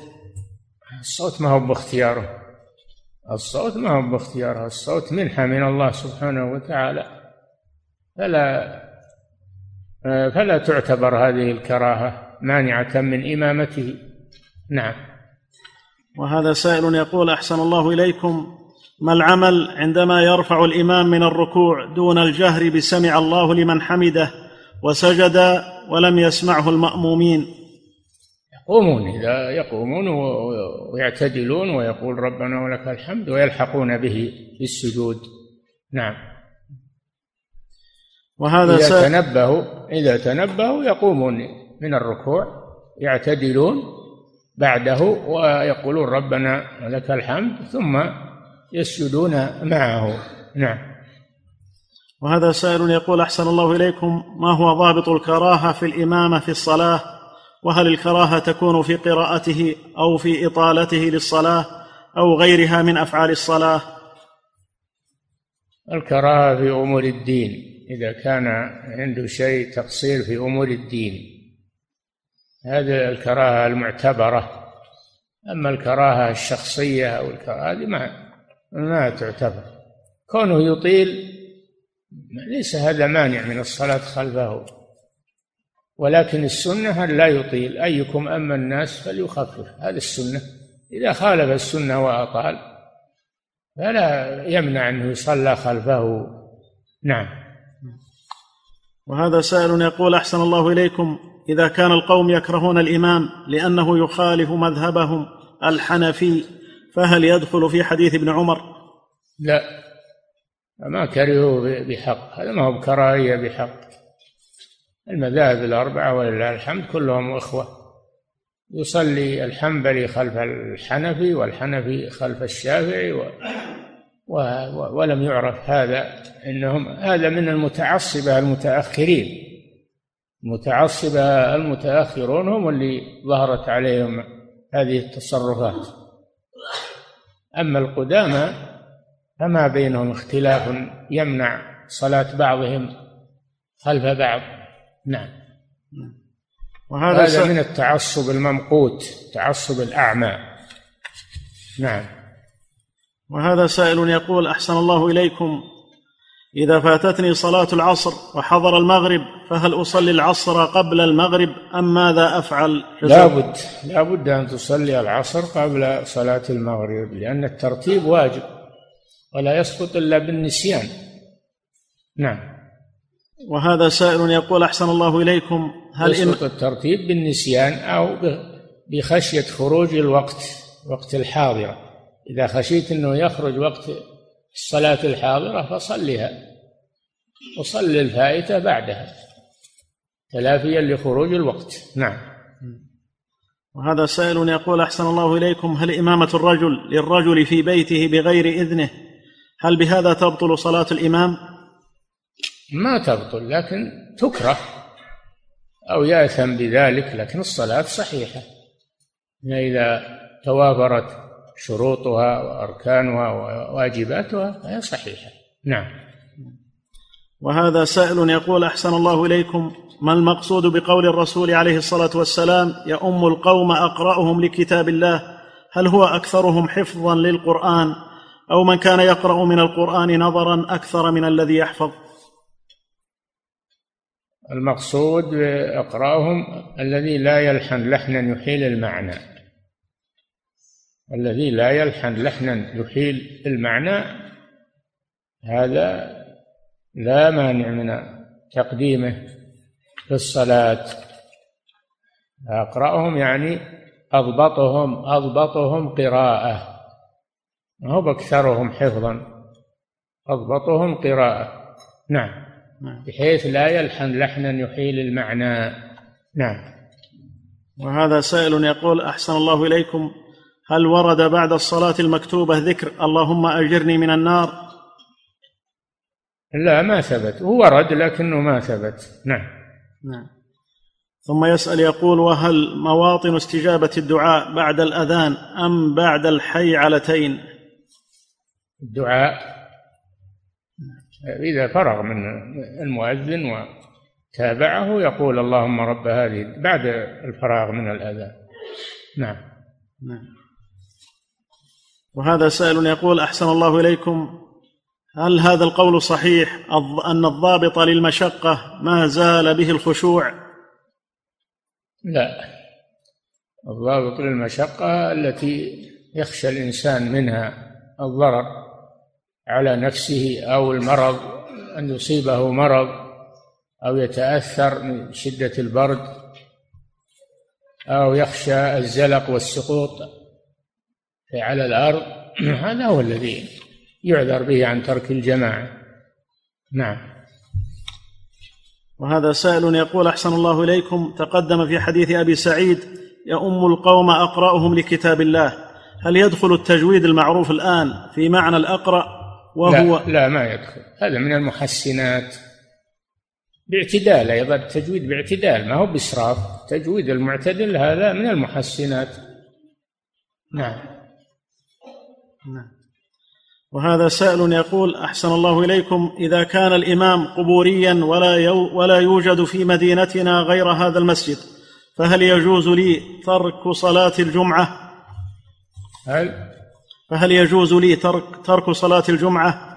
الصوت ما هو باختياره. الصوت ما هو باختياره. الصوت منحة من الله سبحانه وتعالى. فلا فلا تعتبر هذه الكراهة مانعة من إمامته. نعم. وهذا سائل يقول أحسن الله إليكم. ما العمل عندما يرفع الإمام من الركوع دون الجهر بسمع الله لمن حمده وسجد ولم يسمعه المأمومين؟ يقومون إذا يقومون ويعتدلون ويقول ربنا ولك الحمد ويلحقون به في السجود. نعم. وهذا إذا تنبهوا إذا تنبهوا يقومون من الركوع يعتدلون بعده ويقولون ربنا ولك الحمد ثم يسجدون معه. نعم. وهذا سائل يقول أحسن الله إليكم ما هو ضابط الكراهة في الإمامة في الصلاة؟ وهل الكراهة تكون في قراءته أو في إطالته للصلاة أو غيرها من أفعال الصلاة؟ الكراهة في أمور الدين. إذا كان عنده شيء تقصير في أمور الدين. هذه الكراهة المعتبرة. أما الكراهة الشخصية أو الكراهة هذه ما ما تعتبر. كونه يطيل ليس هذا مانع من الصلاة خلفه. ولكن السنة أن لا يطيل. أيكم أما الناس فليخفف. هذه السنة. إذا خالف السنة وأطال فلا يمنع أنه يصلى خلفه. نعم. وهذا سائل يقول أحسن الله إليكم إذا كان القوم يكرهون الإمام لأنه يخالف مذهبهم الحنفي فهل يدخل في حديث ابن عمر؟ لا ما كرهوا بحق هذا ما هو بكراهية بحق. المذاهب الأربعة ولله الحمد كلهم إخوة. يصلي الحنبلي خلف الحنفي والحنفي خلف الشافعي و ولم يعرف هذا انهم هذا من المتعصبة المتأخرين. المتعصبة المتأخرون هم اللي ظهرت عليهم هذه التصرفات. أما القدامى فما بينهم اختلاف يمنع صلاة بعضهم خلف بعض. نعم. وهذا هذا من التعصب الممقوت التعصب الأعمى. نعم. وهذا سائل يقول أحسن الله إليكم. إذا فاتتني صلاة العصر وحضر المغرب فهل أصلي العصر قبل المغرب أم ماذا أفعل؟ لا بد لا بد أن تصلي العصر قبل صلاة المغرب لأن الترتيب واجب ولا يسقط إلا بالنسيان. نعم. وهذا سائل يقول أحسن الله إليكم. هل يسقط الترتيب بالنسيان أو بخشية خروج الوقت وقت الحاضرة. إذا خشيت أنه يخرج وقت الصلاة الحاضرة فصلها وصل الفائتة بعدها تلافيا لخروج الوقت. نعم. وهذا سائل يقول أحسن الله إليكم هل إمامة الرجل للرجل في بيته بغير إذنه هل بهذا تبطل صلاة الإمام؟ ما تبطل لكن تكره أو يأثم بذلك لكن الصلاة صحيحة. إذا توافرت شروطها وأركانها وواجباتها فهي صحيحة. نعم. وهذا سائل يقول أحسن الله إليكم. ما المقصود بقول الرسول عليه الصلاة والسلام يؤم القوم أقرأهم لكتاب الله؟ هل هو أكثرهم حفظا للقرآن؟ أو من كان يقرأ من القرآن نظرا أكثر من الذي يحفظ؟ المقصود اقراهم الذي لا يلحن لحنا يحيل المعنى. الذي لا يلحن لحنا يحيل المعنى هذا لا مانع من تقديمه في الصلاة. أقرأهم يعني أضبطهم أضبطهم قراءة. ما هو بأكثرهم حفظا أضبطهم قراءة. نعم. نعم. بحيث لا يلحن لحنا يحيل المعنى. نعم. وهذا سائل يقول أحسن الله إليكم. هل ورد بعد الصلاة المكتوبة ذكر اللهم أجرني من النار؟ لا ما ثبت. هو ورد لكنه ما ثبت. نعم. نعم. ثم يسأل يقول وهل مواطن استجابة الدعاء بعد الأذان أم بعد الحي علتين الدعاء. إذا فرغ من المؤذن تابعه يقول اللهم رب هذه بعد الفراغ من الأذان. نعم. نعم. وهذا سائل يقول أحسن الله إليكم. هل هذا القول صحيح؟ أن الضابط للمشقة ما زال به الخشوع؟ لا. الضابط للمشقة التي يخشى الإنسان منها الضرر على نفسه أو المرض أن يصيبه مرض أو يتأثر من شدة البرد أو يخشى الزلق والسقوط. على الأرض هذا هو الذي يعذر به عن ترك الجماعة. نعم. وهذا سائل يقول أحسن الله إليكم. تقدم في حديث أبي سعيد يؤم القوم أقرأهم لكتاب الله. هل يدخل التجويد المعروف الآن في معنى الأقرأ؟ وهو لا, لا ما يدخل. هذا من المحسنات. باعتدال أيضا التجويد باعتدال. ما هو بإسراف. تجويد المعتدل هذا من المحسنات. نعم. نعم. وهذا سائل يقول أحسن الله إليكم إذا كان الإمام قبوريا ولا يو ولا يوجد في مدينتنا غير هذا المسجد فهل يجوز لي ترك صلاة الجمعة؟ هل؟ فهل يجوز لي ترك ترك صلاة الجمعة؟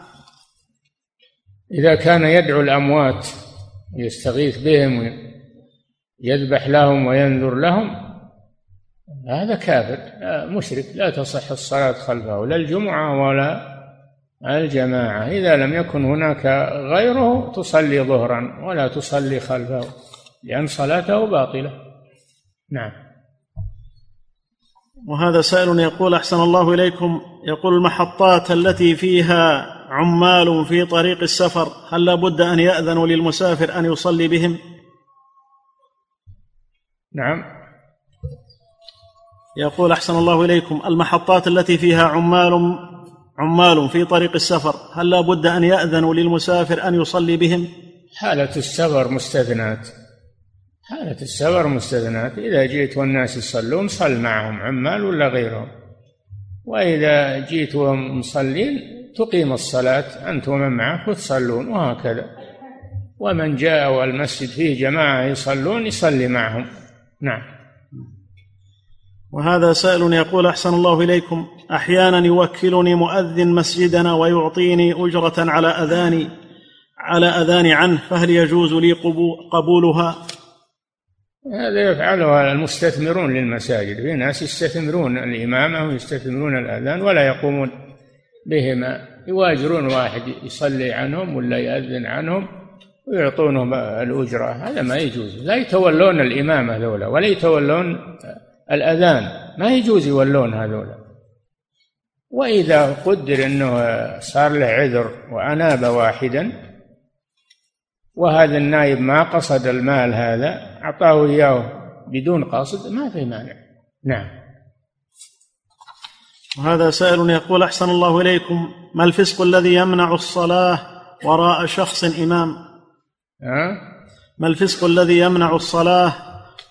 إذا كان يدعو الأموات يستغيث بهم يذبح لهم وينذر لهم هذا كافر مشرك لا تصح الصلاة خلفه لا الجمعة ولا الجماعة. إذا لم يكن هناك غيره تصلي ظهرا ولا تصلي خلفه لأن صلاته باطلة. نعم. وهذا سائل يقول أحسن الله إليكم. يقول المحطات التي فيها عمال في طريق السفر هل لابد أن يأذنوا للمسافر أن يصلي بهم؟ نعم. يقول أحسن الله إليكم المحطات التي فيها عمال عمال في طريق السفر هل لا بد أن يأذنوا للمسافر أن يصلي بهم؟ حالة السفر مستثنات. حالة السفر مستثنات. إذا جئت والناس يصلون صل معهم عمال ولا غيرهم. وإذا جئت وهم مصلين تقيم الصلاة أنت ومن معك وتصلون وهكذا. ومن جاء والمسجد فيه جماعة يصلون يصلي معهم. نعم. وهذا سائل يقول أحسن الله إليكم أحيانا يوكلني مؤذن مسجدنا ويعطيني أجرة على أذاني على أذاني عنه فهل يجوز لي قبولها؟ هذا يفعله المستثمرون للمساجد في ناس يستثمرون الإمامة ويستثمرون الأذان ولا يقومون بهما يواجرون واحد يصلي عنهم ولا يأذن عنهم ويعطونهم الأجرة هذا ما يجوز لا يتولون الإمامة ذولا ولا يتولون الأذان. ما يجوز يولون هذولا وإذا قدر أنه صار له عذر وأناب واحدا وهذا النائب ما قصد المال هذا أعطاه إياه بدون قصد ما في مانع. نعم. وهذا سائل يقول أحسن الله إليكم. ما الفسق الذي يمنع الصلاة وراء شخص إمام؟ أه؟ ما الفسق الذي يمنع الصلاة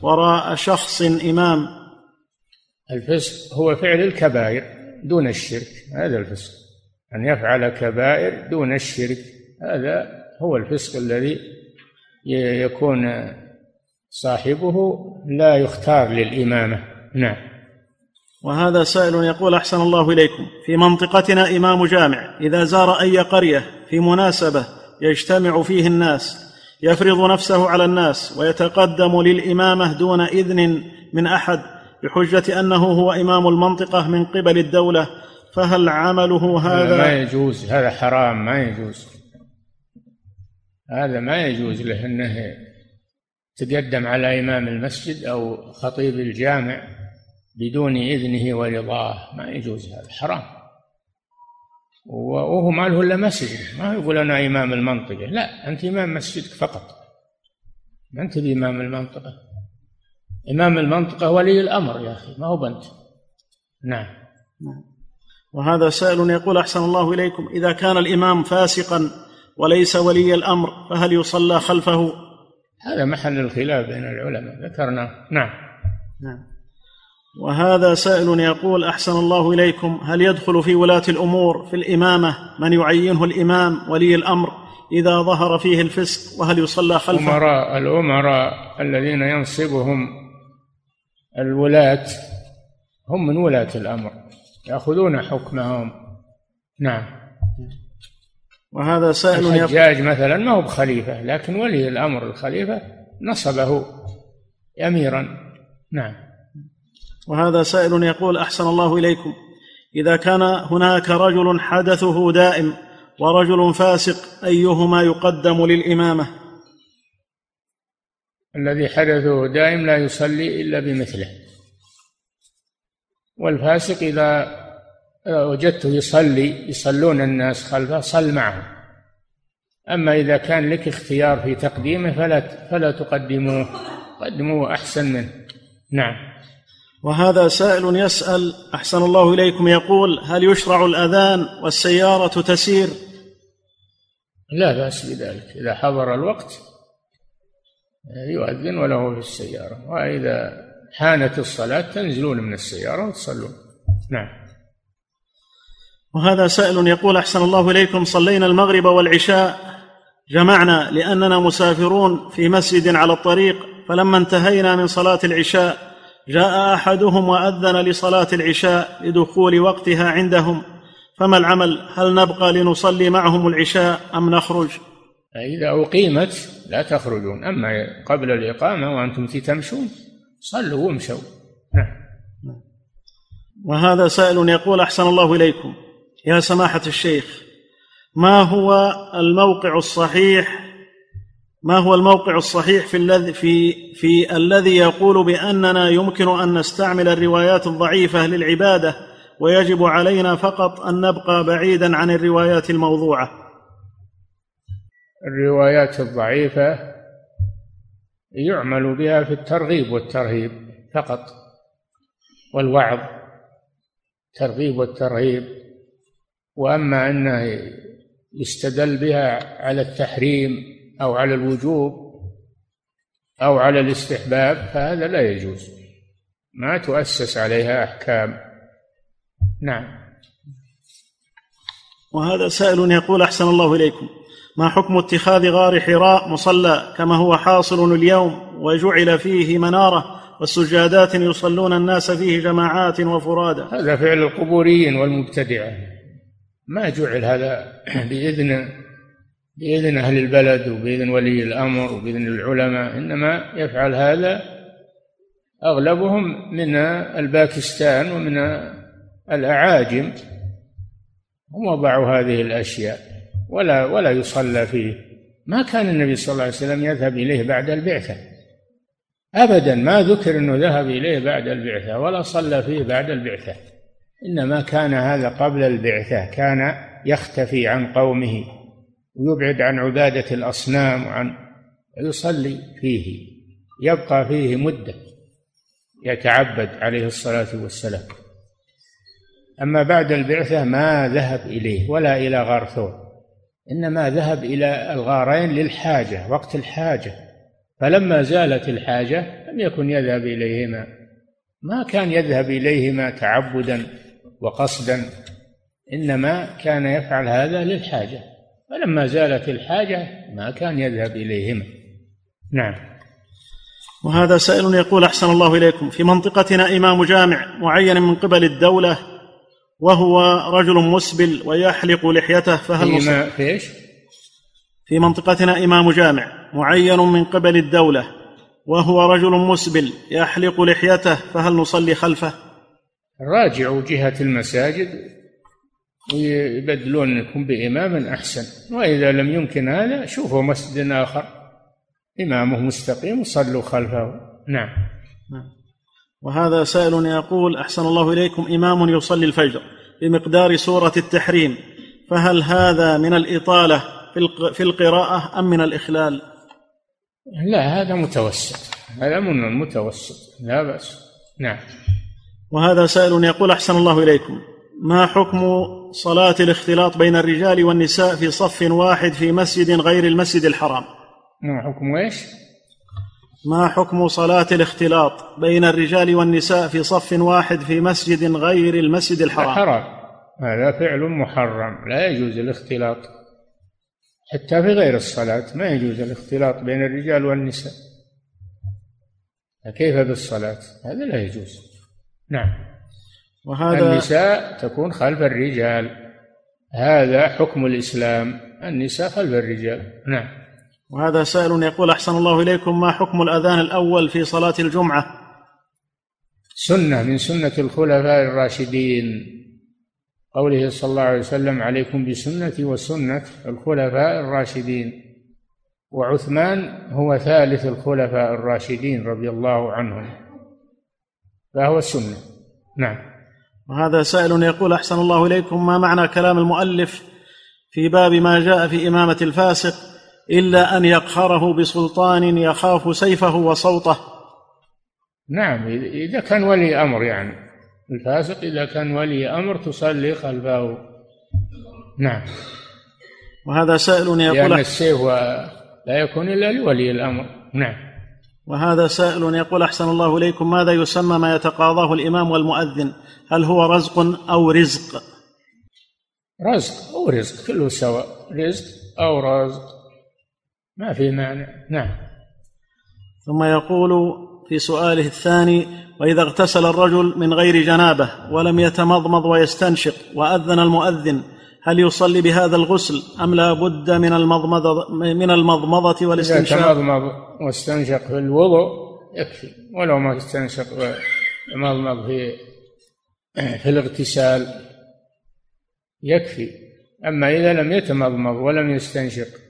وراء شخص إمام؟ الفسق هو فعل الكبائر دون الشرك هذا الفسق. أن يفعل كبائر دون الشرك هذا هو الفسق الذي يكون صاحبه لا يختار للإمامة. نعم. وهذا سائل يقول أحسن الله إليكم. في منطقتنا إمام جامع إذا زار أي قرية في مناسبة يجتمع فيه الناس يفرض نفسه على الناس ويتقدم للإمامة دون إذن من أحد بحجة أنه هو إمام المنطقة من قبل الدولة فهل عمله هذا؟ ما يجوز. هذا حرام ما يجوز. هذا ما يجوز له أنه تقدم على إمام المسجد أو خطيب الجامع بدون إذنه ورضاه. ما يجوز هذا حرام. وهو ما له إلا مسجد. ما يقول أنا إمام المنطقة. لا أنت إمام مسجدك فقط. ما أنت بإمام المنطقة. إمام المنطقة ولي الأمر يا أخي ما هو بنت. نعم. نعم. وهذا سائل يقول أحسن الله إليكم إذا كان الإمام فاسقا وليس ولي الأمر فهل يصلى خلفه؟ هذا محل الخلاف بين العلماء ذكرنا نعم. نعم. وهذا سائل يقول أحسن الله إليكم هل يدخل في ولاة الأمور في الإمامة من يعينه الإمام ولي الأمر إذا ظهر فيه الفسق وهل يصلى خلفه؟ أمراء الأمراء الذين ينصبهم الولاة هم من ولاة الأمر يأخذون حكمهم. نعم. وهذا سائل الحجاج مثلا ما هو بخليفة لكن ولي الأمر الخليفة نصبه أميرا. نعم. وهذا سائل يقول أحسن الله إليكم. إذا كان هناك رجل حدثه دائم ورجل فاسق أيهما يقدم للإمامة؟ الذي حدثه دائم لا يصلي إلا بمثله. والفاسق إذا وجدته يصلي يصلون الناس خلفه صل معه. أما إذا كان لك اختيار في تقديمه فلا فلا تقدموه قدموه أحسن منه. نعم. وهذا سائل يسأل أحسن الله إليكم. يقول هل يشرع الأذان والسيارة تسير؟ لا بأس بذلك. إذا حضر الوقت يؤذن وله في السيارة. وإذا حانت الصلاة تنزلون من السيارة وتصلون. نعم. وهذا سائل يقول أحسن الله إليكم صلينا المغرب والعشاء. جمعنا لأننا مسافرون في مسجد على الطريق فلما انتهينا من صلاة العشاء جاء أحدهم وأذن لصلاة العشاء لدخول وقتها عندهم. فما العمل؟ هل نبقى لنصلي معهم العشاء أم نخرج؟ إذا أقيمت لا تخرجون. أما قبل الإقامة وأنتم تمشون صلوا وامشوا. نعم. وهذا سائل يقول أحسن الله إليكم. يا سماحة الشيخ ما هو الموقع الصحيح؟ ما هو الموقع الصحيح في الذي في في الذي يقول بأننا يمكن أن نستعمل الروايات الضعيفة للعبادة ويجب علينا فقط أن نبقى بعيدا عن الروايات الموضوعة؟ الروايات الضعيفة يعمل بها في الترغيب والترهيب فقط والوعظ الترغيب والترهيب. وأما انه يستدل بها على التحريم أو على الوجوب أو على الاستحباب فهذا لا يجوز ما تؤسس عليها أحكام. نعم. وهذا سائل يقول أحسن الله إليكم. ما حكم اتخاذ غار حراء مصلى كما هو حاصل اليوم وجعل فيه منارة وسجادات يصلون الناس فيه جماعات وفرادا هذا فعل القبوريين والمبتدعة. ما جعل هذا بإذن بإذن أهل البلد وبإذن ولي الأمر وبإذن العلماء إنما يفعل هذا أغلبهم من الباكستان ومن الأعاجم. هم وضعوا هذه الأشياء. ولا ولا يصلى فيه. ما كان النبي صلى الله عليه وسلم يذهب إليه بعد البعثة. ابدا ما ذكر إنه ذهب إليه بعد البعثة ولا صلى فيه بعد البعثة. إنما كان هذا قبل البعثة. كان يختفي عن قومه ويبعد عن عبادة الأصنام وعن يصلي فيه. يبقى فيه مدة. يتعبد عليه الصلاة والسلام. أما بعد البعثة ما ذهب إليه ولا إلى غار إنما ذهب إلى الغارين للحاجة وقت الحاجة. فلما زالت الحاجة لم يكن يذهب إليهما. ما كان يذهب إليهما تعبدا وقصدا إنما كان يفعل هذا للحاجة. فلما زالت الحاجة ما كان يذهب إليهما. نعم. وهذا سائل يقول أحسن الله إليكم. في منطقتنا إمام جامع معين من قبل الدولة وهو رجل مسبل ويحلق لحيته فهل في, في إيش؟ في منطقتنا إمام جامع معين من قبل الدولة وهو رجل مسبل يحلق لحيته فهل نصلي خلفه؟ راجعوا جهة المساجد ويبدلونكم بإمام أحسن. وإذا لم يمكن هذا شوفوا مسجد آخر. إمامه مستقيم وصلوا خلفه. نعم. نعم. وهذا سائل يقول أحسن الله إليكم إمام يصلي الفجر بمقدار سورة التحريم فهل هذا من الإطالة في القراءة أم من الإخلال؟ لا هذا متوسط. هذا من المتوسط لا بأس. نعم. وهذا سائل يقول أحسن الله إليكم ما حكم صلاة الاختلاط بين الرجال والنساء في صف واحد في مسجد غير المسجد الحرام؟ ما حكم إيش؟ ما حكم صلاة الاختلاط بين الرجال والنساء في صف واحد في مسجد غير المسجد الحرام؟ حرام. هذا فعل محرم. لا يجوز الاختلاط. حتى في غير الصلاة ما يجوز الاختلاط بين الرجال والنساء. كيف بالصلاة؟ هذا لا يجوز. نعم. وهذا النساء تكون خلف الرجال. هذا حكم الإسلام. النساء خلف الرجال. نعم. وهذا سائل يقول أحسن الله إليكم ما حكم الأذان الأول في صلاة الجمعة؟ سنة من سنة الخلفاء الراشدين. قوله صلى الله عليه وسلم عليكم بسنتي وسنة الخلفاء الراشدين. وعثمان هو ثالث الخلفاء الراشدين رضي الله عنهم. فهو السنة. نعم. وهذا سائل يقول أحسن الله إليكم ما معنى كلام المؤلف في باب ما جاء في إمامة الفاسق إلا أن يقهره بسلطان يخاف سيفه وصوته. نعم إذا كان ولي أمر يعني. الفاسق إذا كان ولي أمر تصلي خلفه. نعم. وهذا سائل يقول لأن السيف لا يكون إلا لولي الأمر. نعم. وهذا سائل يقول أحسن الله إليكم ماذا يسمى ما يتقاضاه الإمام والمؤذن؟ هل هو رزق أو رزق؟ رزق أو رزق كله سواء. رزق أو رزق. ما في معنى نعم. ثم يقول في سؤاله الثاني وإذا اغتسل الرجل من غير جنابة ولم يتمضمض ويستنشق وأذن المؤذن هل يصلي بهذا الغسل أم لا بد من المضمضه من المضمضة والاستنشاق؟ إذا تمضمض واستنشق في الوضوء يكفي ولو ما استنشق ومضمض في في الاغتسال يكفي. أما إذا لم يتمضمض ولم يستنشق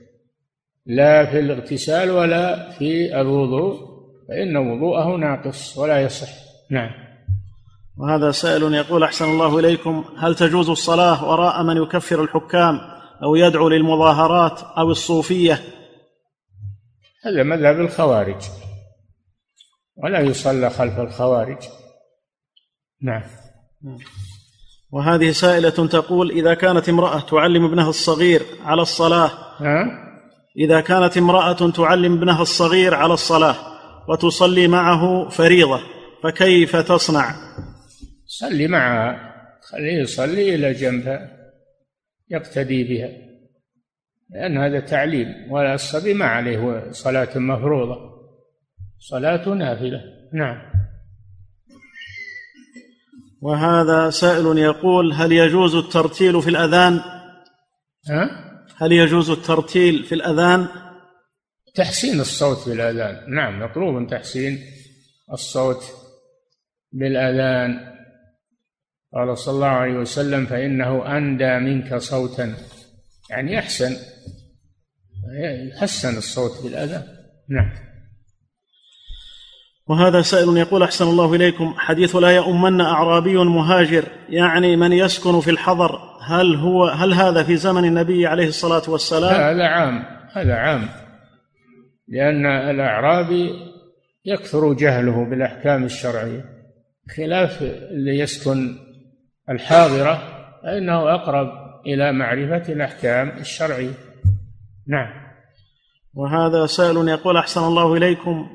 لا في الاغتسال ولا في الوضوء فإن وضوءه ناقص ولا يصح. نعم. وهذا سائل يقول أحسن الله إليكم هل تجوز الصلاة وراء من يكفر الحكام أو يدعو للمظاهرات أو الصوفية؟ هذا مذهب الخوارج. ولا يصلى خلف الخوارج. نعم. وهذه سائلة تقول إذا كانت امرأة تعلم ابنها الصغير على الصلاة ها؟ إذا كانت امرأة تعلم ابنها الصغير على الصلاة وتصلي معه فريضة فكيف تصنع؟ صلي معها خليه يصلي إلى جنبها يقتدي بها لأن هذا تعليم ولا الصبي ما عليه صلاة مفروضة. صلاة نافلة. نعم. وهذا سائل يقول هل يجوز الترتيل في الأذان؟ ها؟ هل يجوز الترتيل في الأذان؟ تحسين الصوت بالأذان. نعم مطلوب تحسين الصوت بالأذان. قال صلى الله عليه وسلم فإنه أندى منك صوتا. يعني أحسن يحسن الصوت بالأذان. نعم. وهذا سائل يقول أحسن الله إليكم حديث لا يؤمن أعرابي مهاجر يعني من يسكن في الحضر. هل هو هل هذا في زمن النبي عليه الصلاة والسلام؟ هذا عام هذا عام. لأن الأعرابي يكثر جهله بالأحكام الشرعية خلاف اللي يسكن الحاضرة فإنه أقرب إلى معرفة الأحكام الشرعية. نعم. وهذا سائل يقول أحسن الله إليكم.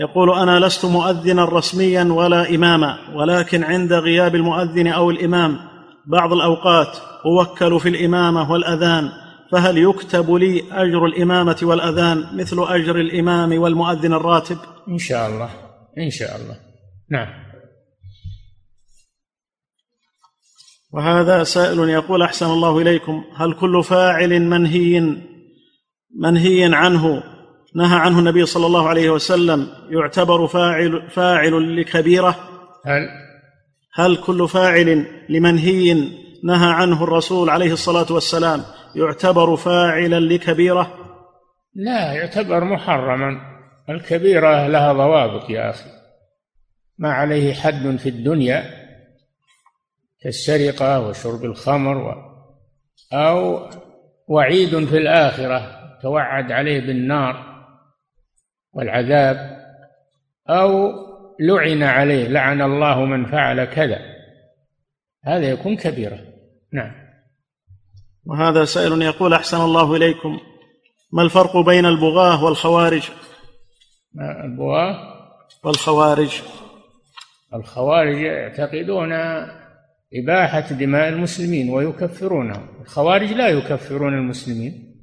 يقول أنا لست مؤذنا رسميا ولا إماما ولكن عند غياب المؤذن أو الإمام بعض الأوقات أوكل في الإمامة والأذان فهل يكتب لي أجر الإمامة والأذان مثل أجر الإمام والمؤذن الراتب؟ إن شاء الله إن شاء الله. نعم. وهذا سائل يقول أحسن الله إليكم هل كل فاعل منهي منهي عنه نهى عنه النبي صلى الله عليه وسلم يعتبر فاعل فاعل لكبيرة؟ هل هل كل فاعل لمنهي نهى عنه الرسول عليه الصلاة والسلام يعتبر فاعلا لكبيرة؟ لا يعتبر محرما. الكبيرة لها ضوابط يا أخي. ما عليه حد في الدنيا كالسرقة وشرب الخمر و أو وعيد في الآخرة توعد عليه بالنار والعذاب أو لعن عليه لعن الله من فعل كذا. هذا يكون كبيرة. نعم. وهذا سائل يقول أحسن الله إليكم. ما الفرق بين البغاة والخوارج؟ البغاة؟ والخوارج. الخوارج يعتقدون إباحة دماء المسلمين ويكفرونهم الخوارج لا يكفرون المسلمين.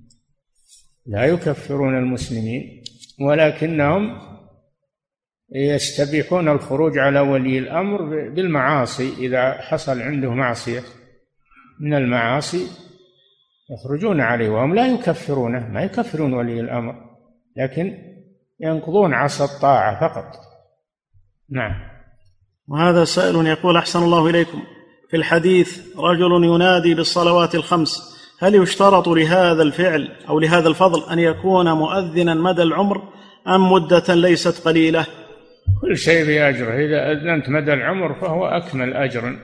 لا يكفرون المسلمين. ولكنهم يستبيحون الخروج على ولي الأمر بالمعاصي إذا حصل عنده معصية من المعاصي يخرجون عليه وهم لا يكفرونه ما يكفرون ولي الأمر لكن ينقضون عصا الطاعة فقط. نعم. وهذا سائل يقول أحسن الله إليكم. في الحديث رجل ينادي بالصلوات الخمس هل يشترط لهذا الفعل أو لهذا الفضل أن يكون مؤذنا مدى العمر أم مدة ليست قليلة؟ كل شيء بأجره إذا أذنت مدى العمر فهو أكمل أجرا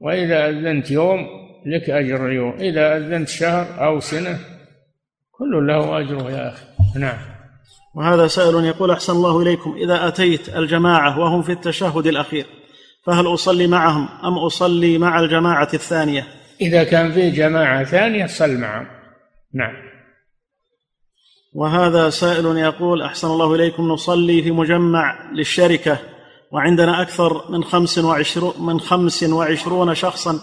وإذا أذنت يوم لك أجر يوم إذا أذنت شهر أو سنة كل له أجره يا أخي. نعم. وهذا سائل يقول أحسن الله إليكم. إذا أتيت الجماعة وهم في التشهد الأخير فهل أصلي معهم أم أصلي مع الجماعة الثانية؟ إذا كان في جماعة ثانية صل معهم. نعم. وهذا سائل يقول أحسن الله إليكم نصلي في مجمع للشركة وعندنا أكثر من خمس وعشرون, من خمس وعشرون شخصا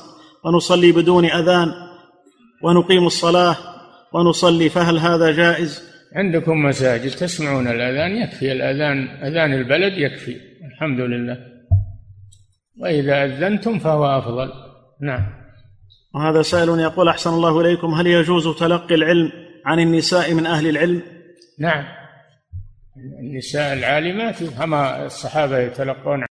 ونصلي بدون أذان ونقيم الصلاة ونصلي فهل هذا جائز؟ عندكم مساجد تسمعون الأذان يكفي الأذان أذان البلد يكفي الحمد لله. وإذا أذنتم فهو أفضل. نعم. وهذا سائل يقول أحسن الله إليكم هل يجوز تلقي العلم عن النساء من أهل العلم؟ نعم. النساء العالمات كما الصحابة يتلقون